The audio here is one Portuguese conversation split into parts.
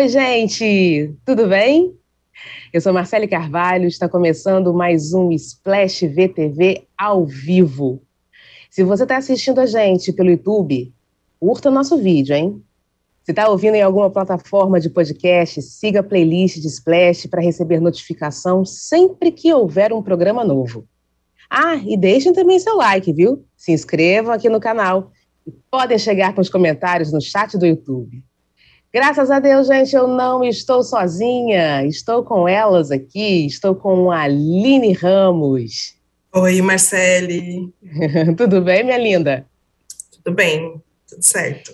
Oi, gente, tudo bem? Eu sou Marcele Carvalho, está começando mais um Splash VTV ao vivo. Se você está assistindo a gente pelo YouTube, curta nosso vídeo, hein? Se está ouvindo em alguma plataforma de podcast, siga a playlist de Splash para receber notificação sempre que houver um programa novo. Ah, e deixem também seu like, viu? Se inscrevam aqui no canal e podem chegar com os comentários no chat do YouTube. Graças a Deus, gente, eu não estou sozinha. Estou com elas aqui. Estou com a Aline Ramos. Oi, Marcele. tudo bem, minha linda? Tudo bem, tudo certo.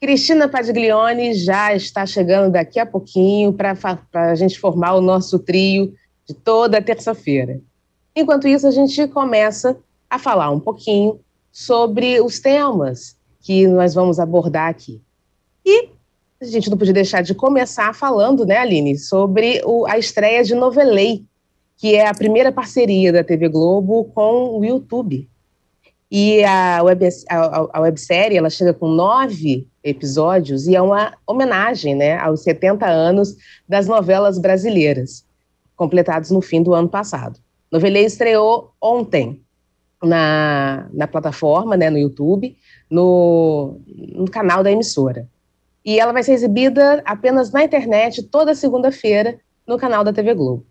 Cristina Padiglione já está chegando daqui a pouquinho para a gente formar o nosso trio de toda terça-feira. Enquanto isso, a gente começa a falar um pouquinho sobre os temas que nós vamos abordar aqui. E a gente não podia deixar de começar falando, né, Aline, sobre o, a estreia de Novelei, que é a primeira parceria da TV Globo com o YouTube. E a, web, a, a websérie, ela chega com nove episódios e é uma homenagem né, aos 70 anos das novelas brasileiras, completados no fim do ano passado. Novelei estreou ontem na, na plataforma, né, no YouTube, no, no canal da emissora. E ela vai ser exibida apenas na internet toda segunda-feira no canal da TV Globo.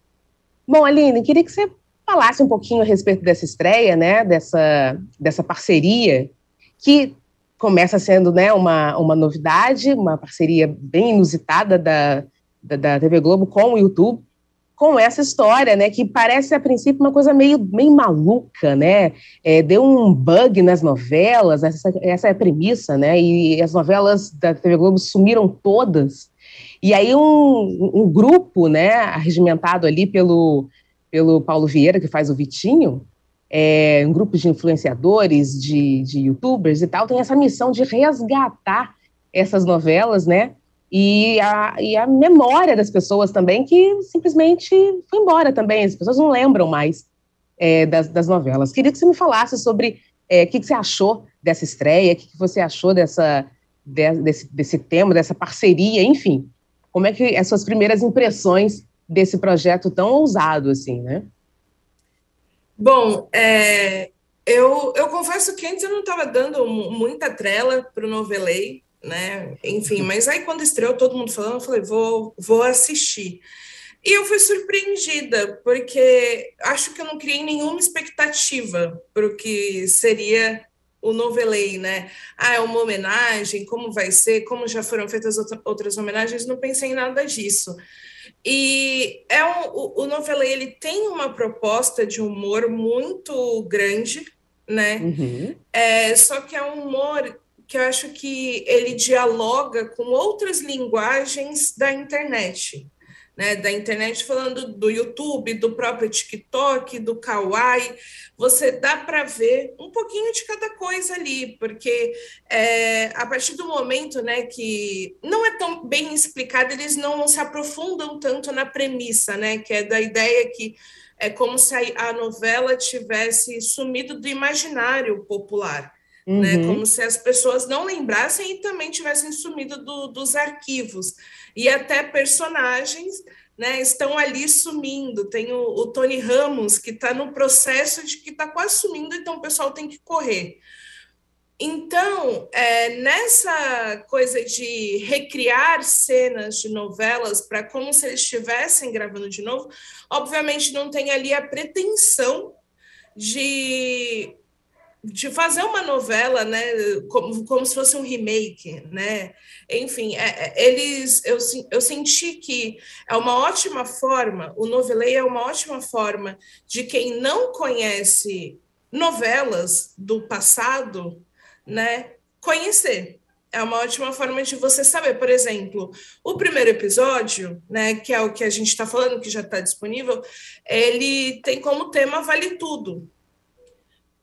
Bom, Aline, queria que você falasse um pouquinho a respeito dessa estreia, né, dessa, dessa parceria, que começa sendo né, uma, uma novidade, uma parceria bem inusitada da, da, da TV Globo com o YouTube, com essa história, né, que parece a princípio uma coisa meio, meio maluca, né, é, deu um bug nas novelas, essa, essa é a premissa, né, e as novelas da TV Globo sumiram todas, e aí um, um grupo, né, arregimentado ali pelo, pelo Paulo Vieira, que faz o Vitinho, é, um grupo de influenciadores, de, de youtubers e tal, tem essa missão de resgatar essas novelas, né, e a, e a memória das pessoas também, que simplesmente foi embora também, as pessoas não lembram mais é, das, das, novelas. Queria que você me falasse sobre é, o que, que, você achou dessa estreia, o que, que você achou dessa, de, desse, desse tema, dessa parceria, enfim, como é que as suas primeiras impressões desse projeto tão ousado, assim, né? Bom, é, eu, eu confesso que antes eu não estava dando muita trela para o Novelei, né? Enfim, mas aí quando estreou, todo mundo falando, eu falei, vou, vou assistir. E eu fui surpreendida, porque acho que eu não criei nenhuma expectativa para o que seria o Novelei, né? Ah, é uma homenagem, como vai ser, como já foram feitas outras homenagens, não pensei em nada disso. E é um, o, o Novelei, ele tem uma proposta de humor muito grande, né? Uhum. É, só que é um humor que eu acho que ele dialoga com outras linguagens da internet. Né, da internet, falando do YouTube, do próprio TikTok, do Kawaii, você dá para ver um pouquinho de cada coisa ali, porque é, a partir do momento né, que não é tão bem explicado, eles não se aprofundam tanto na premissa, né, que é da ideia que é como se a novela tivesse sumido do imaginário popular. Né, uhum. Né, como se as pessoas não lembrassem e também tivessem sumido do, dos arquivos. E até personagens né, estão ali sumindo. Tem o, o Tony Ramos, que está no processo de que está quase sumindo, então o pessoal tem que correr. Então, é, nessa coisa de recriar cenas de novelas para como se eles estivessem gravando de novo, obviamente não tem ali a pretensão de de fazer uma novela, né, como, como se fosse um remake, né? Enfim, é, é, eles, eu, eu senti que é uma ótima forma, o novelei é uma ótima forma de quem não conhece novelas do passado, né, conhecer. É uma ótima forma de você saber, por exemplo, o primeiro episódio, né, que é o que a gente está falando, que já está disponível, ele tem como tema Vale Tudo,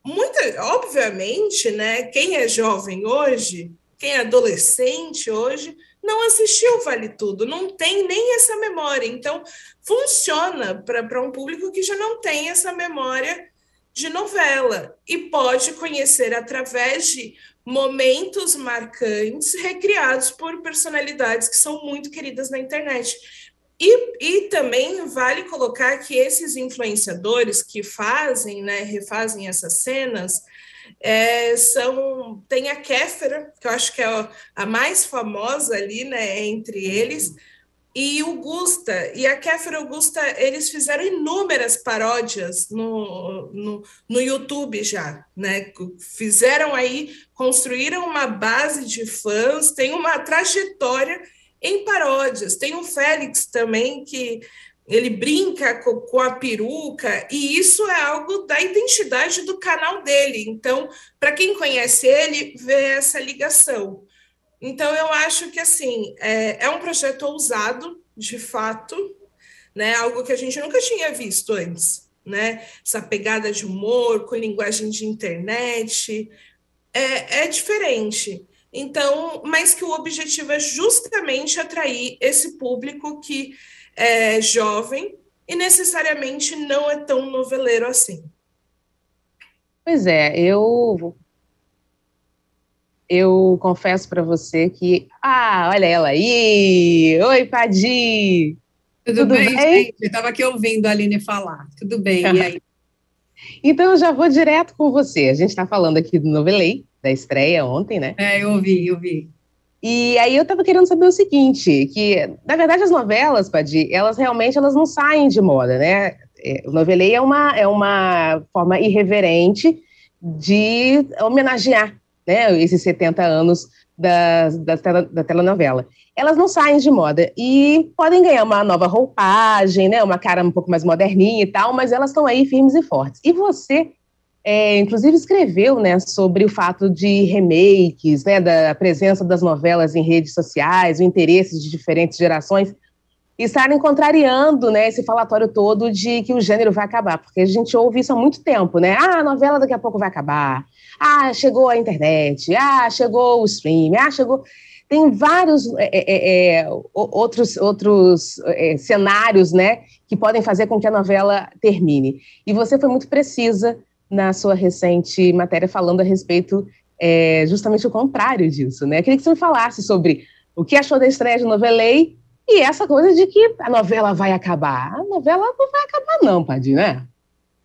muita, obviamente, né, quem é jovem hoje, quem é adolescente hoje, não assistiu Vale Tudo, não tem nem essa memória. Então, funciona para um público que já não tem essa memória de novela e pode conhecer através de momentos marcantes recriados por personalidades que são muito queridas na internet. E, e também vale colocar que esses influenciadores que fazem, né, refazem essas cenas, é, são tem a Kéfera, que eu acho que é a mais famosa ali, né, entre eles, e o Gusta, e a Kéfera e o Gusta, eles fizeram inúmeras paródias no, no, no YouTube já, né? Fizeram aí, construíram uma base de fãs, tem uma trajetória em paródias. Tem o Félix também, que ele brinca com, a peruca, e isso é algo da identidade do canal dele. Então, para quem conhece ele, vê essa ligação. Então, eu acho que assim é, é um projeto ousado, de fato, né? Algo que a gente nunca tinha visto antes, né? Essa pegada de humor com linguagem de internet é, é diferente. Então, mas que o objetivo é justamente atrair esse público que é jovem e necessariamente não é tão noveleiro assim. Pois é, eu eu confesso para você que. Ah, olha ela aí! Oi, Padi! Tudo, Tudo bem, bem? gente? Eu estava aqui ouvindo a Aline falar. Tudo bem, e aí? então, eu já vou direto com você. A gente está falando aqui do Novelei, da estreia ontem, né? É, eu ouvi, eu vi. E aí eu estava querendo saber o seguinte, que, na verdade, as novelas, Padi, elas realmente elas não saem de moda, né? É, o Novelei é uma, é uma forma irreverente de homenagear né, esses 70 anos da, da, da telenovela. Elas não saem de moda e podem ganhar uma nova roupagem, né, uma cara um pouco mais moderninha e tal, mas elas estão aí firmes e fortes. E você, é, inclusive, escreveu né, sobre o fato de remakes, né, da presença das novelas em redes sociais, o interesse de diferentes gerações estarem contrariando né, esse falatório todo de que o gênero vai acabar, porque a gente ouve isso há muito tempo, né? Ah, a novela daqui a pouco vai acabar. Ah, chegou a internet. Ah, chegou o stream. Ah, chegou. Tem vários é, é, é, outros, outros é, cenários né, que podem fazer com que a novela termine. E você foi muito precisa na sua recente matéria falando a respeito é, justamente o contrário disso. Né? Queria que você me falasse sobre o que achou da estreia de Novelei e essa coisa de que a novela vai acabar. A novela não vai acabar, não, Padir, né?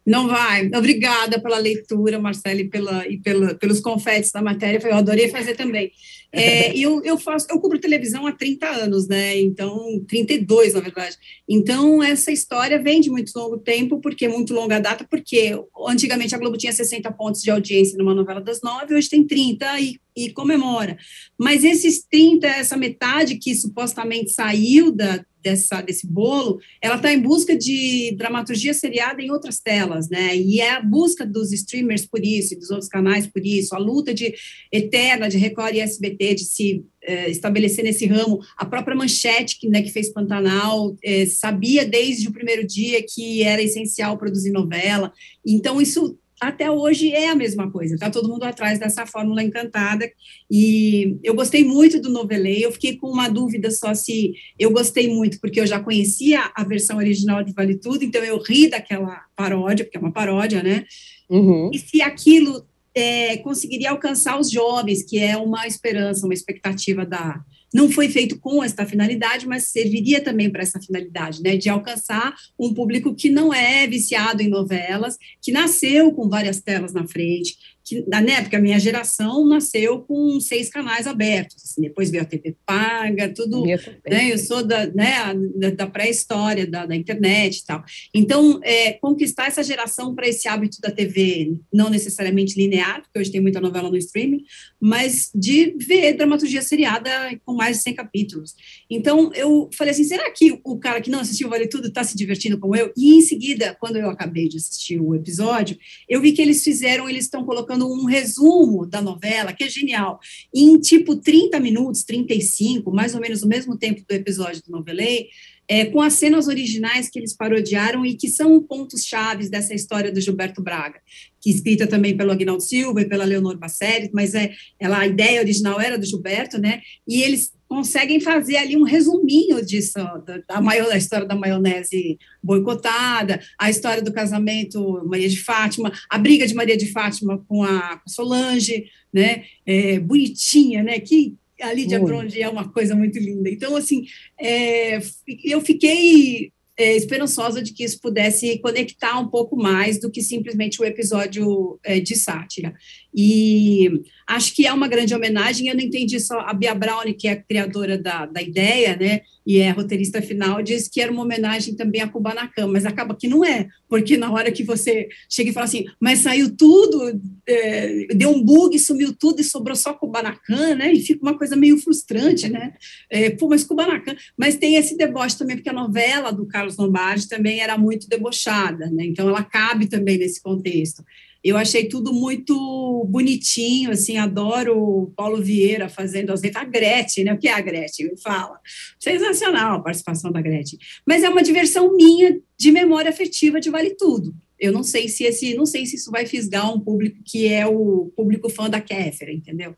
Não vai. Obrigada pela leitura, Marcela, e, pela, e pela, pelos confetes da matéria. Eu adorei fazer também. É, eu, eu faço, eu cubro televisão há 30 anos, né? Então, 32, na verdade. Então, essa história vem de muito longo tempo, porque muito longa data, porque antigamente a Globo tinha 60 pontos de audiência numa novela das nove, hoje tem 30 e, e comemora. Mas esses 30, essa metade que supostamente saiu da, dessa, desse bolo, ela está em busca de dramaturgia seriada em outras telas, né? E é a busca dos streamers por isso, e dos outros canais por isso, a luta de eterna de Record e SBT de se é, estabelecer nesse ramo. A própria Manchete, que, né, que fez Pantanal, é, sabia desde o primeiro dia que era essencial produzir novela. Então, isso até hoje é a mesma coisa, está todo mundo atrás dessa fórmula encantada, e eu gostei muito do Novelei, eu fiquei com uma dúvida só se eu gostei muito, porque eu já conhecia a versão original de Vale Tudo, então eu ri daquela paródia, porque é uma paródia, né, uhum. e se aquilo é, conseguiria alcançar os jovens, que é uma esperança, uma expectativa da, não foi feito com esta finalidade, mas serviria também para essa finalidade, né, de alcançar um público que não é viciado em novelas, que nasceu com várias telas na frente, que na época a minha geração nasceu com seis canais abertos, assim, depois veio a TV paga, tudo, né, eu sou da, né, da pré-história da, da, internet e tal. Então, é, conquistar essa geração para esse hábito da TV, não necessariamente linear, porque hoje tem muita novela no streaming, mas de ver dramaturgia seriada com mais de 100 capítulos. Então, eu falei assim, será que o cara que não assistiu Vale Tudo está se divertindo como eu? E em seguida, quando eu acabei de assistir o episódio, eu vi que eles fizeram, eles estão colocando colocando um resumo da novela, que é genial, em tipo 30 minutos, 35, mais ou menos o mesmo tempo do episódio do Novelei, é, com as cenas originais que eles parodiaram e que são pontos chaves dessa história do Gilberto Braga, que é escrita também pelo Agnaldo Silva e pela Leonor Basseri, mas é, ela, a ideia original era do Gilberto, né? E eles conseguem fazer ali um resuminho disso, da, da, maior, da história da maionese boicotada, a história do casamento Maria de Fátima, a briga de Maria de Fátima com a, com a Solange, né? É, bonitinha, né? Que a Lídia Bronde é uma coisa muito linda. Então, assim, é, eu fiquei é, esperançosa de que isso pudesse conectar um pouco mais do que simplesmente o episódio é, de sátira. E acho que é uma grande homenagem. Eu não entendi só a Bia Brown, que é a criadora da, da ideia, né? E é roteirista final, diz que era uma homenagem também a Kubanacan, mas acaba que não é, porque na hora que você chega e fala assim, mas saiu tudo, é, deu um bug, sumiu tudo e sobrou só Kubanacan, né? E fica uma coisa meio frustrante, né? É, pô, mas Kubanacan. Mas tem esse deboche também, porque a novela do Carlos Lombardi também era muito debochada, né? Então ela cabe também nesse contexto. Eu achei tudo muito bonitinho, assim, adoro o Paulo Vieira fazendo as letras. A Gretchen, né? O que é a Gretchen? Me fala. Sensacional a participação da Gretchen. Mas é uma diversão minha de memória afetiva de Vale Tudo. Eu não sei se esse, não sei se isso vai fisgar um público que é o público fã da Kéfera, entendeu?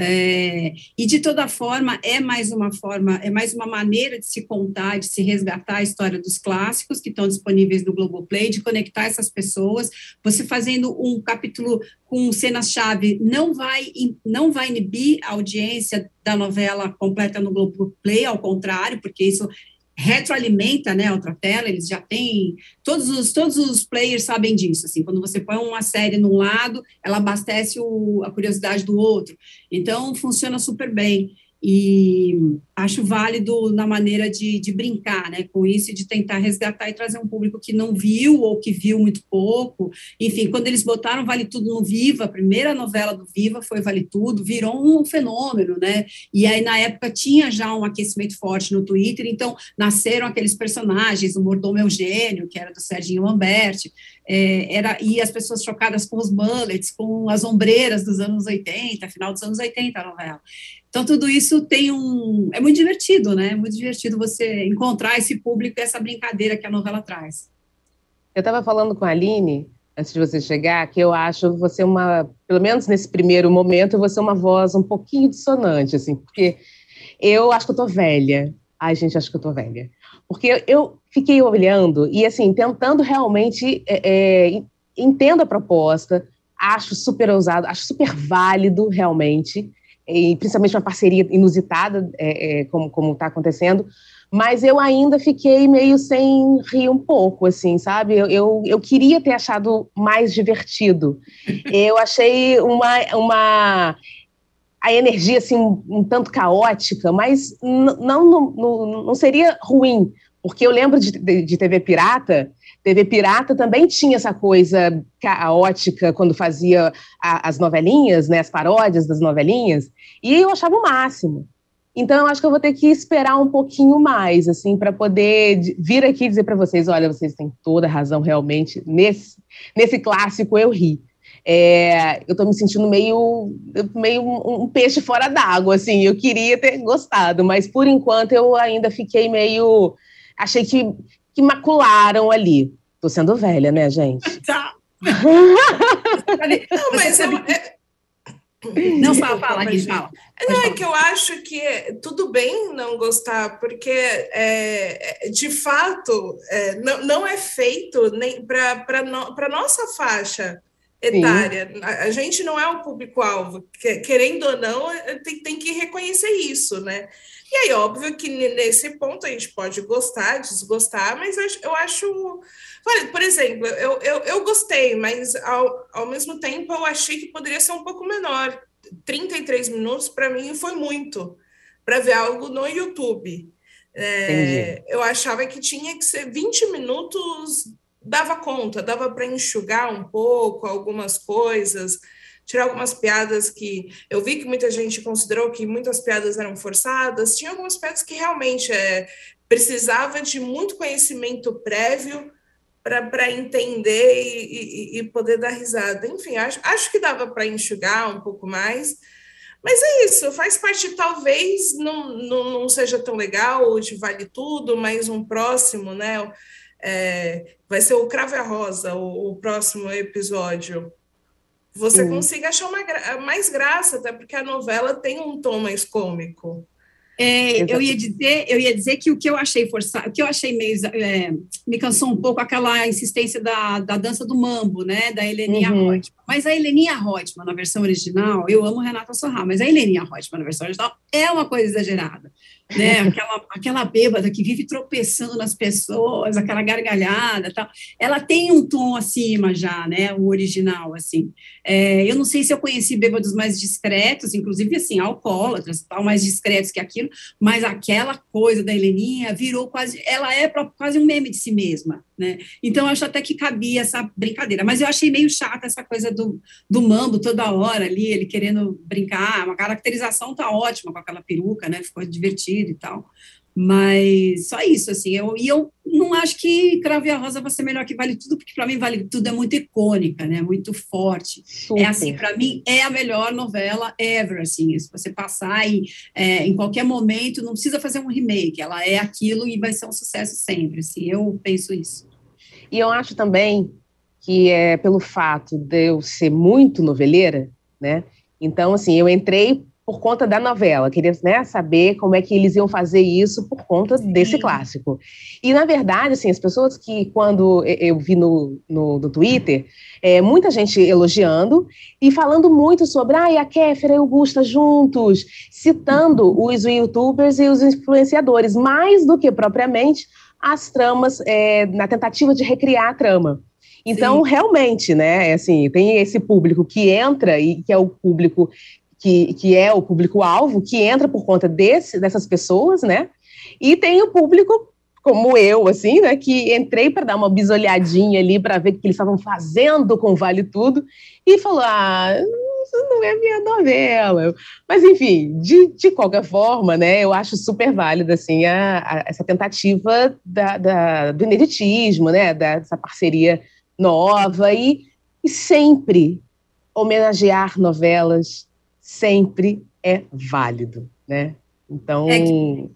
É, e de toda forma é mais uma forma, é mais uma maneira de se contar, de se resgatar a história dos clássicos que estão disponíveis no Globoplay, de conectar essas pessoas. Você fazendo um capítulo com cenas-chave não vai não vai inibir a audiência da novela completa no Globoplay, ao contrário, porque isso retroalimenta, né, outra tela, eles já têm, todos os, todos os players sabem disso, assim, quando você põe uma série num lado, ela abastece o, a curiosidade do outro, então funciona super bem, e acho válido na maneira de, de brincar né, com isso e de tentar resgatar e trazer um público que não viu ou que viu muito pouco. Enfim, quando eles botaram Vale Tudo no Viva, a primeira novela do Viva foi Vale Tudo, virou um fenômeno, né? E aí, na época, tinha já um aquecimento forte no Twitter, então nasceram aqueles personagens, o Mordomo Eugênio, que era do Serginho Lamberti, é, era, e as pessoas chocadas com os mullets, com as ombreiras dos anos 80, final dos anos 80 a novela. Então, tudo isso tem um. É muito divertido, né? É muito divertido você encontrar esse público e essa brincadeira que a novela traz. Eu estava falando com a Aline, antes de você chegar, que eu acho você uma. Pelo menos nesse primeiro momento, você uma voz um pouquinho dissonante, assim, porque eu acho que eu tô velha. Ai, gente, acho que eu tô velha. Porque eu fiquei olhando e, assim, tentando realmente. É, é, entendo a proposta, acho super ousado, acho super válido, realmente e principalmente uma parceria inusitada, é, é, como está acontecendo, mas eu ainda fiquei meio sem rir um pouco, assim, sabe? Eu, eu, eu queria ter achado mais divertido. Eu achei uma, uma a energia assim um, tanto caótica, mas não, não, não, não seria ruim, porque eu lembro de, de, de TV Pirata TV Pirata também tinha essa coisa caótica quando fazia a, as novelinhas, né, as paródias das novelinhas, e eu achava o máximo. Então, eu acho que eu vou ter que esperar um pouquinho mais, assim, para poder vir aqui e dizer para vocês: olha, vocês têm toda a razão, realmente, nesse, nesse clássico eu ri. É, eu estou me sentindo meio, meio um, peixe fora d'água, assim, eu queria ter gostado, mas por enquanto eu ainda fiquei meio. Achei que que macularam ali. Tô sendo velha, né, gente? Tá. não, mas eu, é... Não, fala, fala, aqui, fala. Não, é que eu acho que tudo bem não gostar, porque é, é, de fato é, não, não é feito nem para no, nossa faixa etária. A, a, gente não é o público-alvo, que, querendo ou não, é, tem, tem que reconhecer isso, né? E aí, óbvio que nesse ponto a gente pode gostar, desgostar, mas eu acho. Por exemplo, eu, eu, eu gostei, mas ao, ao mesmo tempo eu achei que poderia ser um pouco menor. 33 minutos, para mim, foi muito para ver algo no YouTube. É, eu achava que tinha que ser 20 minutos, dava conta, dava para enxugar um pouco algumas coisas tirar algumas piadas que eu vi que muita gente considerou que muitas piadas eram forçadas, tinha algumas piadas que realmente é, precisava de muito conhecimento prévio para entender e, e, e, poder dar risada. Enfim, acho, acho que dava para enxugar um pouco mais. Mas é isso, faz parte, talvez não, não, não seja tão legal, hoje vale tudo, mas um próximo, né? É, vai ser o Crave a Rosa, o, o próximo episódio você consiga achar uma, mais graça, até porque a novela tem um tom mais cômico. É, eu ia dizer, eu ia dizer que o que eu achei forçado, o que eu achei meio é, me cansou um pouco aquela insistência da, da dança do mambo, né, da Heleninha uhum. Reutemann. Mas a Heleninha Reutemann na versão original, eu amo Renata Sorra, mas a Heleninha Reutemann na versão original é uma coisa exagerada né? Aquela, aquela bêbada que vive tropeçando nas pessoas, aquela gargalhada, tal. Ela tem um tom acima já, né? O original, assim. É, eu não sei se eu conheci bêbados mais discretos, inclusive assim, alcoólatras, tal, mais discretos que aquilo, mas aquela coisa da Heleninha virou quase, ela é quase um meme de si mesma, né? Então eu acho até que cabia essa brincadeira, mas eu achei meio chata essa coisa do, do mambo toda hora ali, ele querendo brincar, uma caracterização tá ótima com aquela peruca, né? Ficou divertido e tal. Mas só isso, assim, eu, e eu não acho que Crave a Rosa vai ser melhor que Vale Tudo, porque para mim Vale Tudo é muito icônica, né? Muito forte. Super. É assim, para mim é a melhor novela ever, assim. Se você passar e, é, em qualquer momento, não precisa fazer um remake, ela é aquilo e vai ser um sucesso sempre, assim. Eu penso isso. E eu acho também que é pelo fato de eu ser muito noveleira, né? Então, assim, eu entrei por conta da novela, queria né, saber como é que eles iam fazer isso por conta Sim. desse clássico. E, na verdade, assim, as pessoas que, quando eu vi no, no, no Twitter, é, muita gente elogiando e falando muito sobre ah, a Kéfera e o Gusta juntos, citando os youtubers e os influenciadores, mais do que propriamente as tramas, é, na tentativa de recriar a trama. Então, Sim. realmente, né, assim, tem esse público que entra e que é o público que, que é o público-alvo, que entra por conta desse, dessas pessoas, né? E tem o público como eu, assim, né, que entrei para dar uma bisolhadinha ali para ver o que eles estavam fazendo com Vale Tudo e falou: ah, isso não é minha novela. Mas, enfim, de, de qualquer forma, né, eu acho super válida, assim, a, a, essa tentativa da, da, do ineditismo, né, dessa parceria nova e, e sempre homenagear novelas, sempre é válido, né? Então. É que,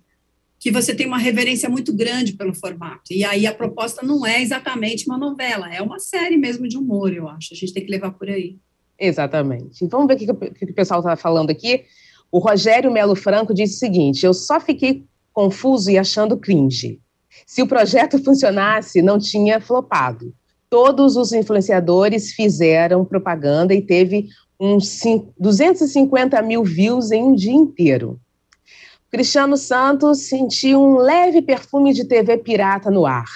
que, você tem uma reverência muito grande pelo formato. E aí a proposta não é exatamente uma novela, é uma série mesmo de humor, eu acho. A gente tem que levar por aí. Exatamente. Então, vamos ver o que, que o pessoal está falando aqui. O Rogério Melo Franco disse o seguinte: eu só fiquei confuso e achando cringe. Se o projeto funcionasse, não tinha flopado. Todos os influenciadores fizeram propaganda e teve uns 250 mil views em um dia inteiro. Cristiano Santos sentiu um leve perfume de TV pirata no ar.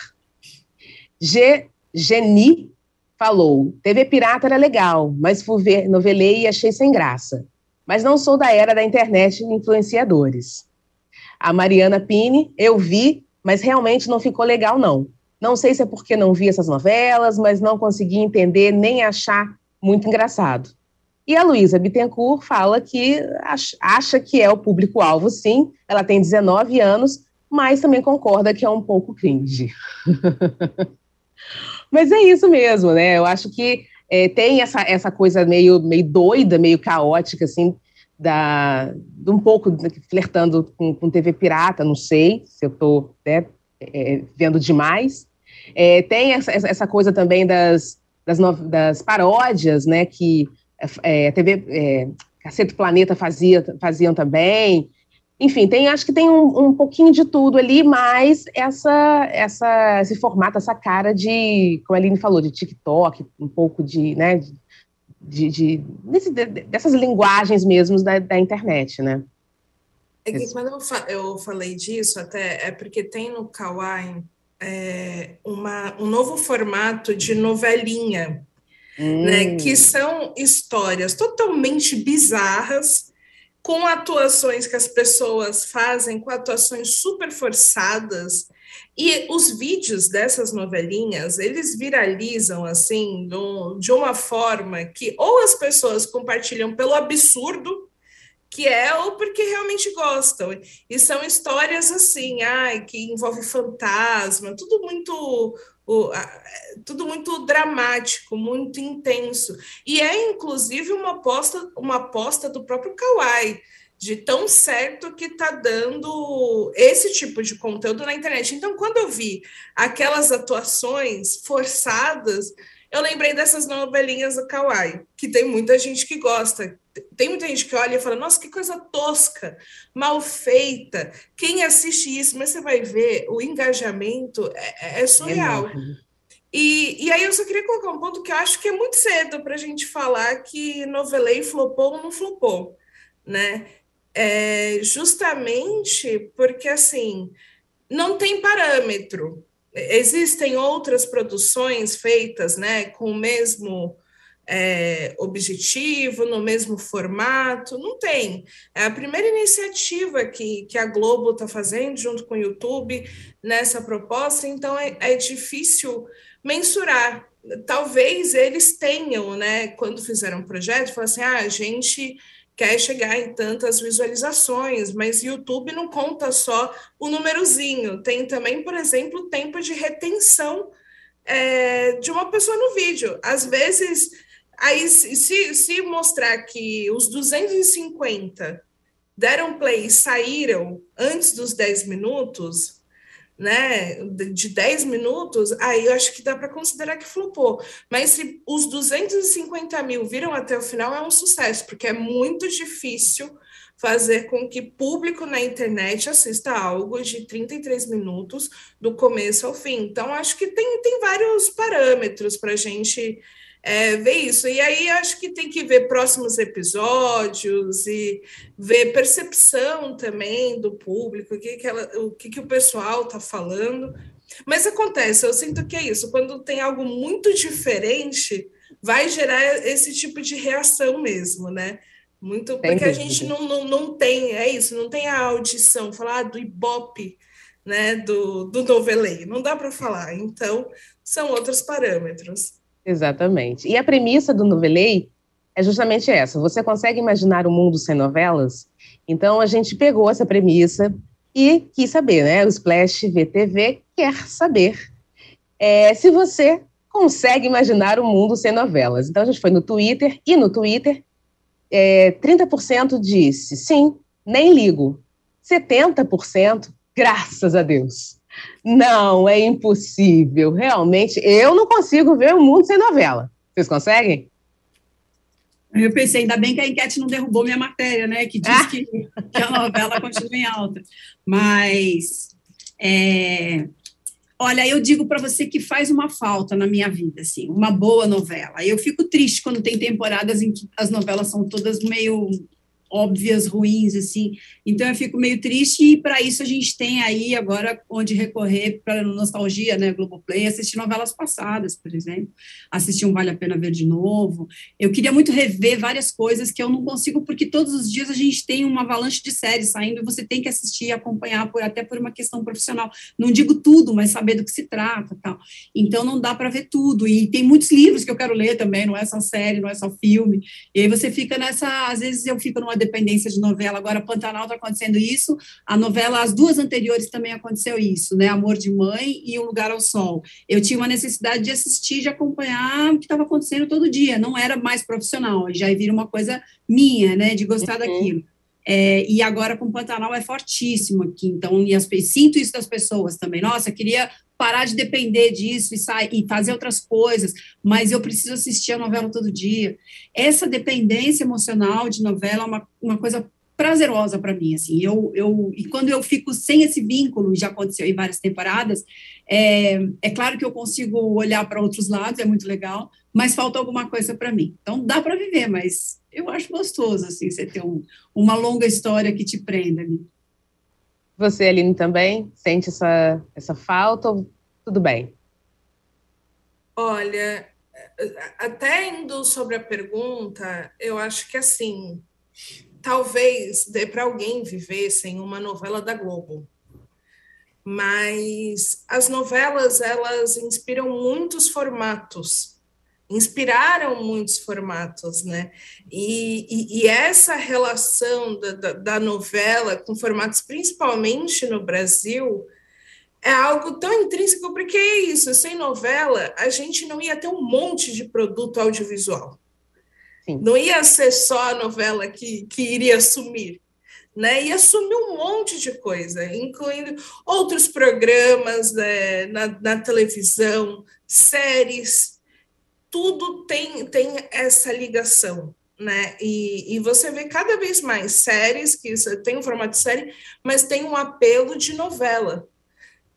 G. Geni falou: TV pirata era legal, mas novelei e achei sem graça. Mas não sou da era da internet e influenciadores. A Mariana Pini, eu vi, mas realmente não ficou legal, não. Não sei se é porque não vi essas novelas, mas não consegui entender nem achar muito engraçado. E a Luísa Bittencourt fala que acha que é o público-alvo, sim. Ela tem 19 anos, mas também concorda que é um pouco cringe. mas é isso mesmo, né? Eu acho que é, tem essa, essa coisa meio, meio doida, meio caótica, assim, da, de um pouco flertando com, com TV pirata, não sei se eu estou né, é, vendo demais. É, tem essa, essa coisa também das, das, no, das paródias, né, que é, TV é, Cacete Planeta fazia, faziam também. Enfim, tem, acho que tem um, um pouquinho de tudo ali, mas essa, essa, esse formato, essa cara de, como a Aline falou, de TikTok, um pouco de, né, de, de, desse, dessas linguagens mesmo da, da internet, né? É que quando eu, fa eu falei disso, até é porque tem no Kawaii é, uma, um novo formato de novelinha hum. né, que são histórias totalmente bizarras, com atuações que as pessoas fazem, com atuações super forçadas, e os vídeos dessas novelinhas, eles viralizam assim, de uma forma que ou as pessoas compartilham pelo absurdo que é ou porque realmente gostam. E são histórias assim, ai, que envolve fantasma, tudo muito o, a, tudo muito dramático, muito intenso. E é, inclusive, uma aposta, uma aposta do próprio Kawai, de tão certo que está dando esse tipo de conteúdo na internet. Então, quando eu vi aquelas atuações forçadas, eu lembrei dessas novelinhas do Kawaii, que tem muita gente que gosta. Tem muita gente que olha e fala, nossa, que coisa tosca, mal feita. Quem assiste isso, mas você vai ver, o engajamento é, é surreal. É e, e aí eu só queria colocar um ponto que eu acho que é muito cedo para a gente falar que novelei flopou ou não flopou, né? É justamente porque, assim, não tem parâmetro. Existem outras produções feitas né, com o mesmo é, objetivo, no mesmo formato, não tem. É a primeira iniciativa que, que a Globo está fazendo junto com o YouTube nessa proposta, então é, é difícil mensurar. Talvez eles tenham, né, quando fizeram o projeto, falaram assim: ah, a gente quer chegar em tantas visualizações, mas YouTube não conta só o númerozinho, tem também, por exemplo, o tempo de retenção é, de uma pessoa no vídeo. Às vezes, aí se, se mostrar que os 250 deram play e saíram antes dos 10 minutos, né, de 10 minutos, aí eu acho que dá para considerar que flopou. Mas se os 250 mil viram até o final, é um sucesso, porque é muito difícil fazer com que público na internet assista algo de 33 minutos do começo ao fim. Então, acho que tem, tem vários parâmetros para a gente é, ver isso. E aí acho que tem que ver próximos episódios e ver percepção também do público, o que, que, ela, o, que, que o pessoal está falando. Mas acontece, eu sinto que é isso, quando tem algo muito diferente, vai gerar esse tipo de reação mesmo, né? Muito, porque a gente não, não, não tem, é isso, não tem a audição, falar do Ibope, né, do, do novelei, não dá para falar, então são outros parâmetros. Exatamente. E a premissa do Novelei é justamente essa. Você consegue imaginar o um mundo sem novelas? Então a gente pegou essa premissa e quis saber, né? O Splash VTV quer saber é, se você consegue imaginar um mundo sem novelas. Então a gente foi no Twitter e no Twitter é, 30% disse sim, nem ligo. 70%, graças a Deus. Não, é impossível. Realmente, eu não consigo ver o mundo sem novela. Vocês conseguem? Eu pensei, ainda bem que a enquete não derrubou minha matéria, né? Que diz ah. que, que, a novela continua em alta. Mas, é, olha, eu digo para você que faz uma falta na minha vida, assim, uma boa novela. Eu fico triste quando tem temporadas em que as novelas são todas meio óbvias, ruins, assim. Então eu fico meio triste e para isso a gente tem aí agora onde recorrer para nostalgia, né, Globoplay, assistir novelas passadas, por exemplo, assistir um Vale a Pena Ver de novo. Eu queria muito rever várias coisas que eu não consigo porque todos os dias a gente tem uma avalanche de séries saindo e você tem que assistir acompanhar por até por uma questão profissional. Não digo tudo, mas saber do que se trata, tal. Então não dá para ver tudo e tem muitos livros que eu quero ler também, não é só série, não é só filme. E aí você fica nessa, às vezes eu fico numa dependência de novela. Agora, Pantanal está acontecendo isso. A novela, as duas anteriores também aconteceu isso, né? Amor de Mãe e Um Lugar ao Sol. Eu tinha uma necessidade de assistir, de acompanhar o que estava acontecendo todo dia. Não era mais profissional, já vira uma coisa minha, né? De gostar uhum. daquilo. É, e agora com o Pantanal é fortíssimo aqui, então, e as, sinto isso das pessoas também. Nossa, queria parar de depender disso e, sair, e fazer outras coisas, mas eu preciso assistir a novela todo dia. Essa dependência emocional de novela é uma, uma coisa prazerosa para mim, assim, eu, eu, e quando eu fico sem esse vínculo, já aconteceu em várias temporadas, é, é claro que eu consigo olhar para outros lados, é muito legal, mas falta alguma coisa para mim, então dá para viver, mas eu acho gostoso, assim, você ter um, uma longa história que te prenda ali. Você, Aline, também sente essa, essa falta ou tudo bem? Olha, até indo sobre a pergunta, eu acho que assim, talvez dê para alguém viver sem uma novela da Globo. Mas as novelas, elas inspiram muitos formatos inspiraram muitos formatos, né? E, e, e essa relação da, da, da, novela com formatos, principalmente no Brasil, é algo tão intrínseco, porque é isso, sem novela, a gente não ia ter um monte de produto audiovisual. Sim. Não ia ser só a novela que, que iria sumir. Né, e assumir um monte de coisa, incluindo outros programas né, na, na televisão, séries, tudo tem, tem essa ligação, né? E, e você vê cada vez mais séries que tem um formato de série, mas tem um apelo de novela.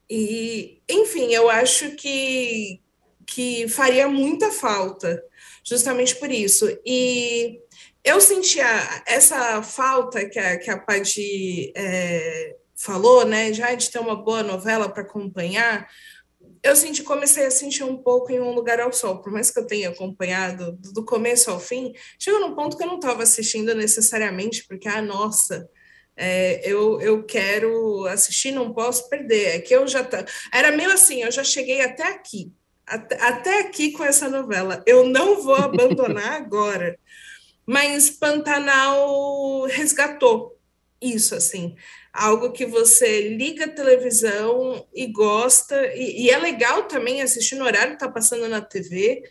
E, enfim, eu acho que, que faria muita falta, justamente por isso. E eu sentia essa falta que a, que a Paty é, falou, né, já de ter uma boa novela para acompanhar, eu senti, comecei a sentir um pouco em Um Lugar ao Sol, por mais que eu tenha acompanhado do começo ao fim, chegou num ponto que eu não estava assistindo necessariamente, porque, ah, nossa, é, eu, eu quero assistir, não posso perder. É que eu já tá, era meio assim, eu já cheguei até aqui, até, até aqui com essa novela. Eu não vou abandonar agora. Mas Pantanal resgatou isso, assim algo que você liga a televisão e gosta, e, e é legal também assistir no horário que está passando na TV.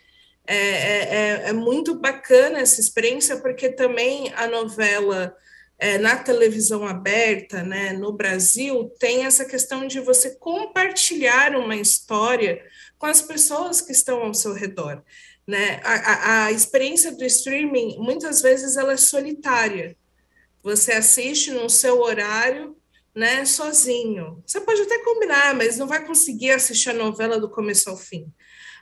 É, é, é, é, muito bacana essa experiência, porque também a novela é, na televisão aberta, né, no Brasil, tem essa questão de você compartilhar uma história com as pessoas que estão ao seu redor. Né? A, a, a experiência do streaming, muitas vezes, ela é solitária. Você assiste no seu horário, né, sozinho. Você pode até combinar, mas não vai conseguir assistir a novela do começo ao fim.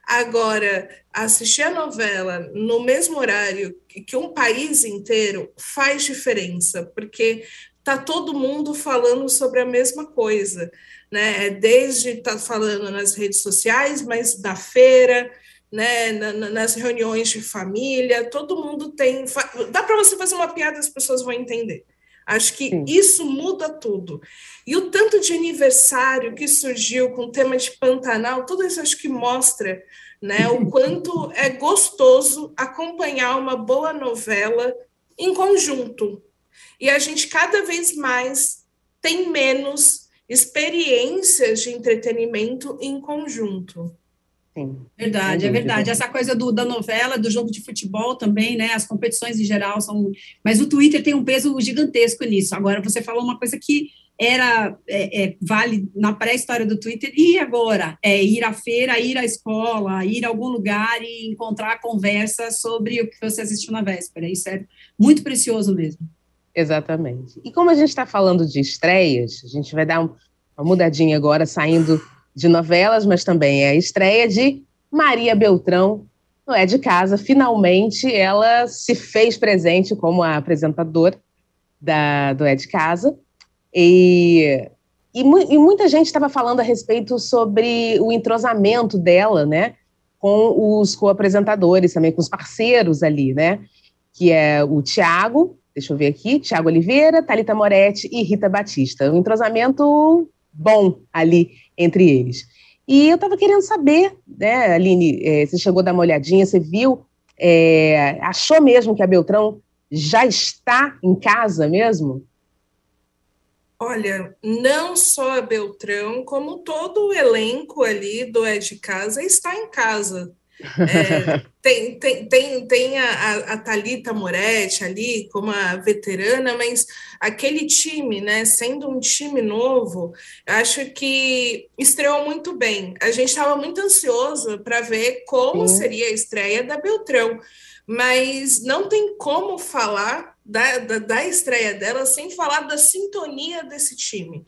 Agora, assistir a novela no mesmo horário que um país inteiro faz diferença, porque tá todo mundo falando sobre a mesma coisa, né? Desde estar tá falando nas redes sociais, mas da feira, né, nas reuniões de família, todo mundo tem. Dá para você fazer uma piada, as pessoas vão entender. Acho que Sim. isso muda tudo. E o tanto de aniversário que surgiu com o tema de Pantanal, tudo isso acho que mostra né, o quanto é gostoso acompanhar uma boa novela em conjunto. E a gente cada vez mais tem menos experiências de entretenimento em conjunto. Sim. Verdade, é verdade. Essa coisa do, da novela, do jogo de futebol também, né? As competições em geral são. Mas o Twitter tem um peso gigantesco nisso. Agora, você falou uma coisa que era é, é, vale na pré-história do Twitter e agora é ir à feira, ir à escola, ir a algum lugar e encontrar conversa sobre o que você assistiu na véspera. Isso é muito precioso mesmo. Exatamente. E como a gente está falando de estreias, a gente vai dar um, uma mudadinha agora, saindo de novelas, mas também é a estreia de Maria Beltrão no É de Casa. Finalmente ela se fez presente como a apresentadora da, do É de Casa. E, e, e muita gente estava falando a respeito sobre o entrosamento dela, né? Com os co-apresentadores, também com os parceiros ali, né? Que é o Tiago, deixa eu ver aqui, Tiago Oliveira, Talita Moretti e Rita Batista. Um entrosamento bom ali entre eles. E eu estava querendo saber, né, Aline, é, você chegou a dar uma olhadinha, você viu, é, achou mesmo que a Beltrão já está em casa mesmo? Olha, não só a Beltrão, como todo o elenco ali do É de Casa está em casa. É, tem, tem, tem, tem a, a Thalita Moretti ali como a veterana, mas aquele time, né, sendo um time novo, acho que estreou muito bem. A gente estava muito ansioso para ver como Sim. seria a estreia da Beltrão, mas não tem como falar da, da, da estreia dela sem falar da sintonia desse time.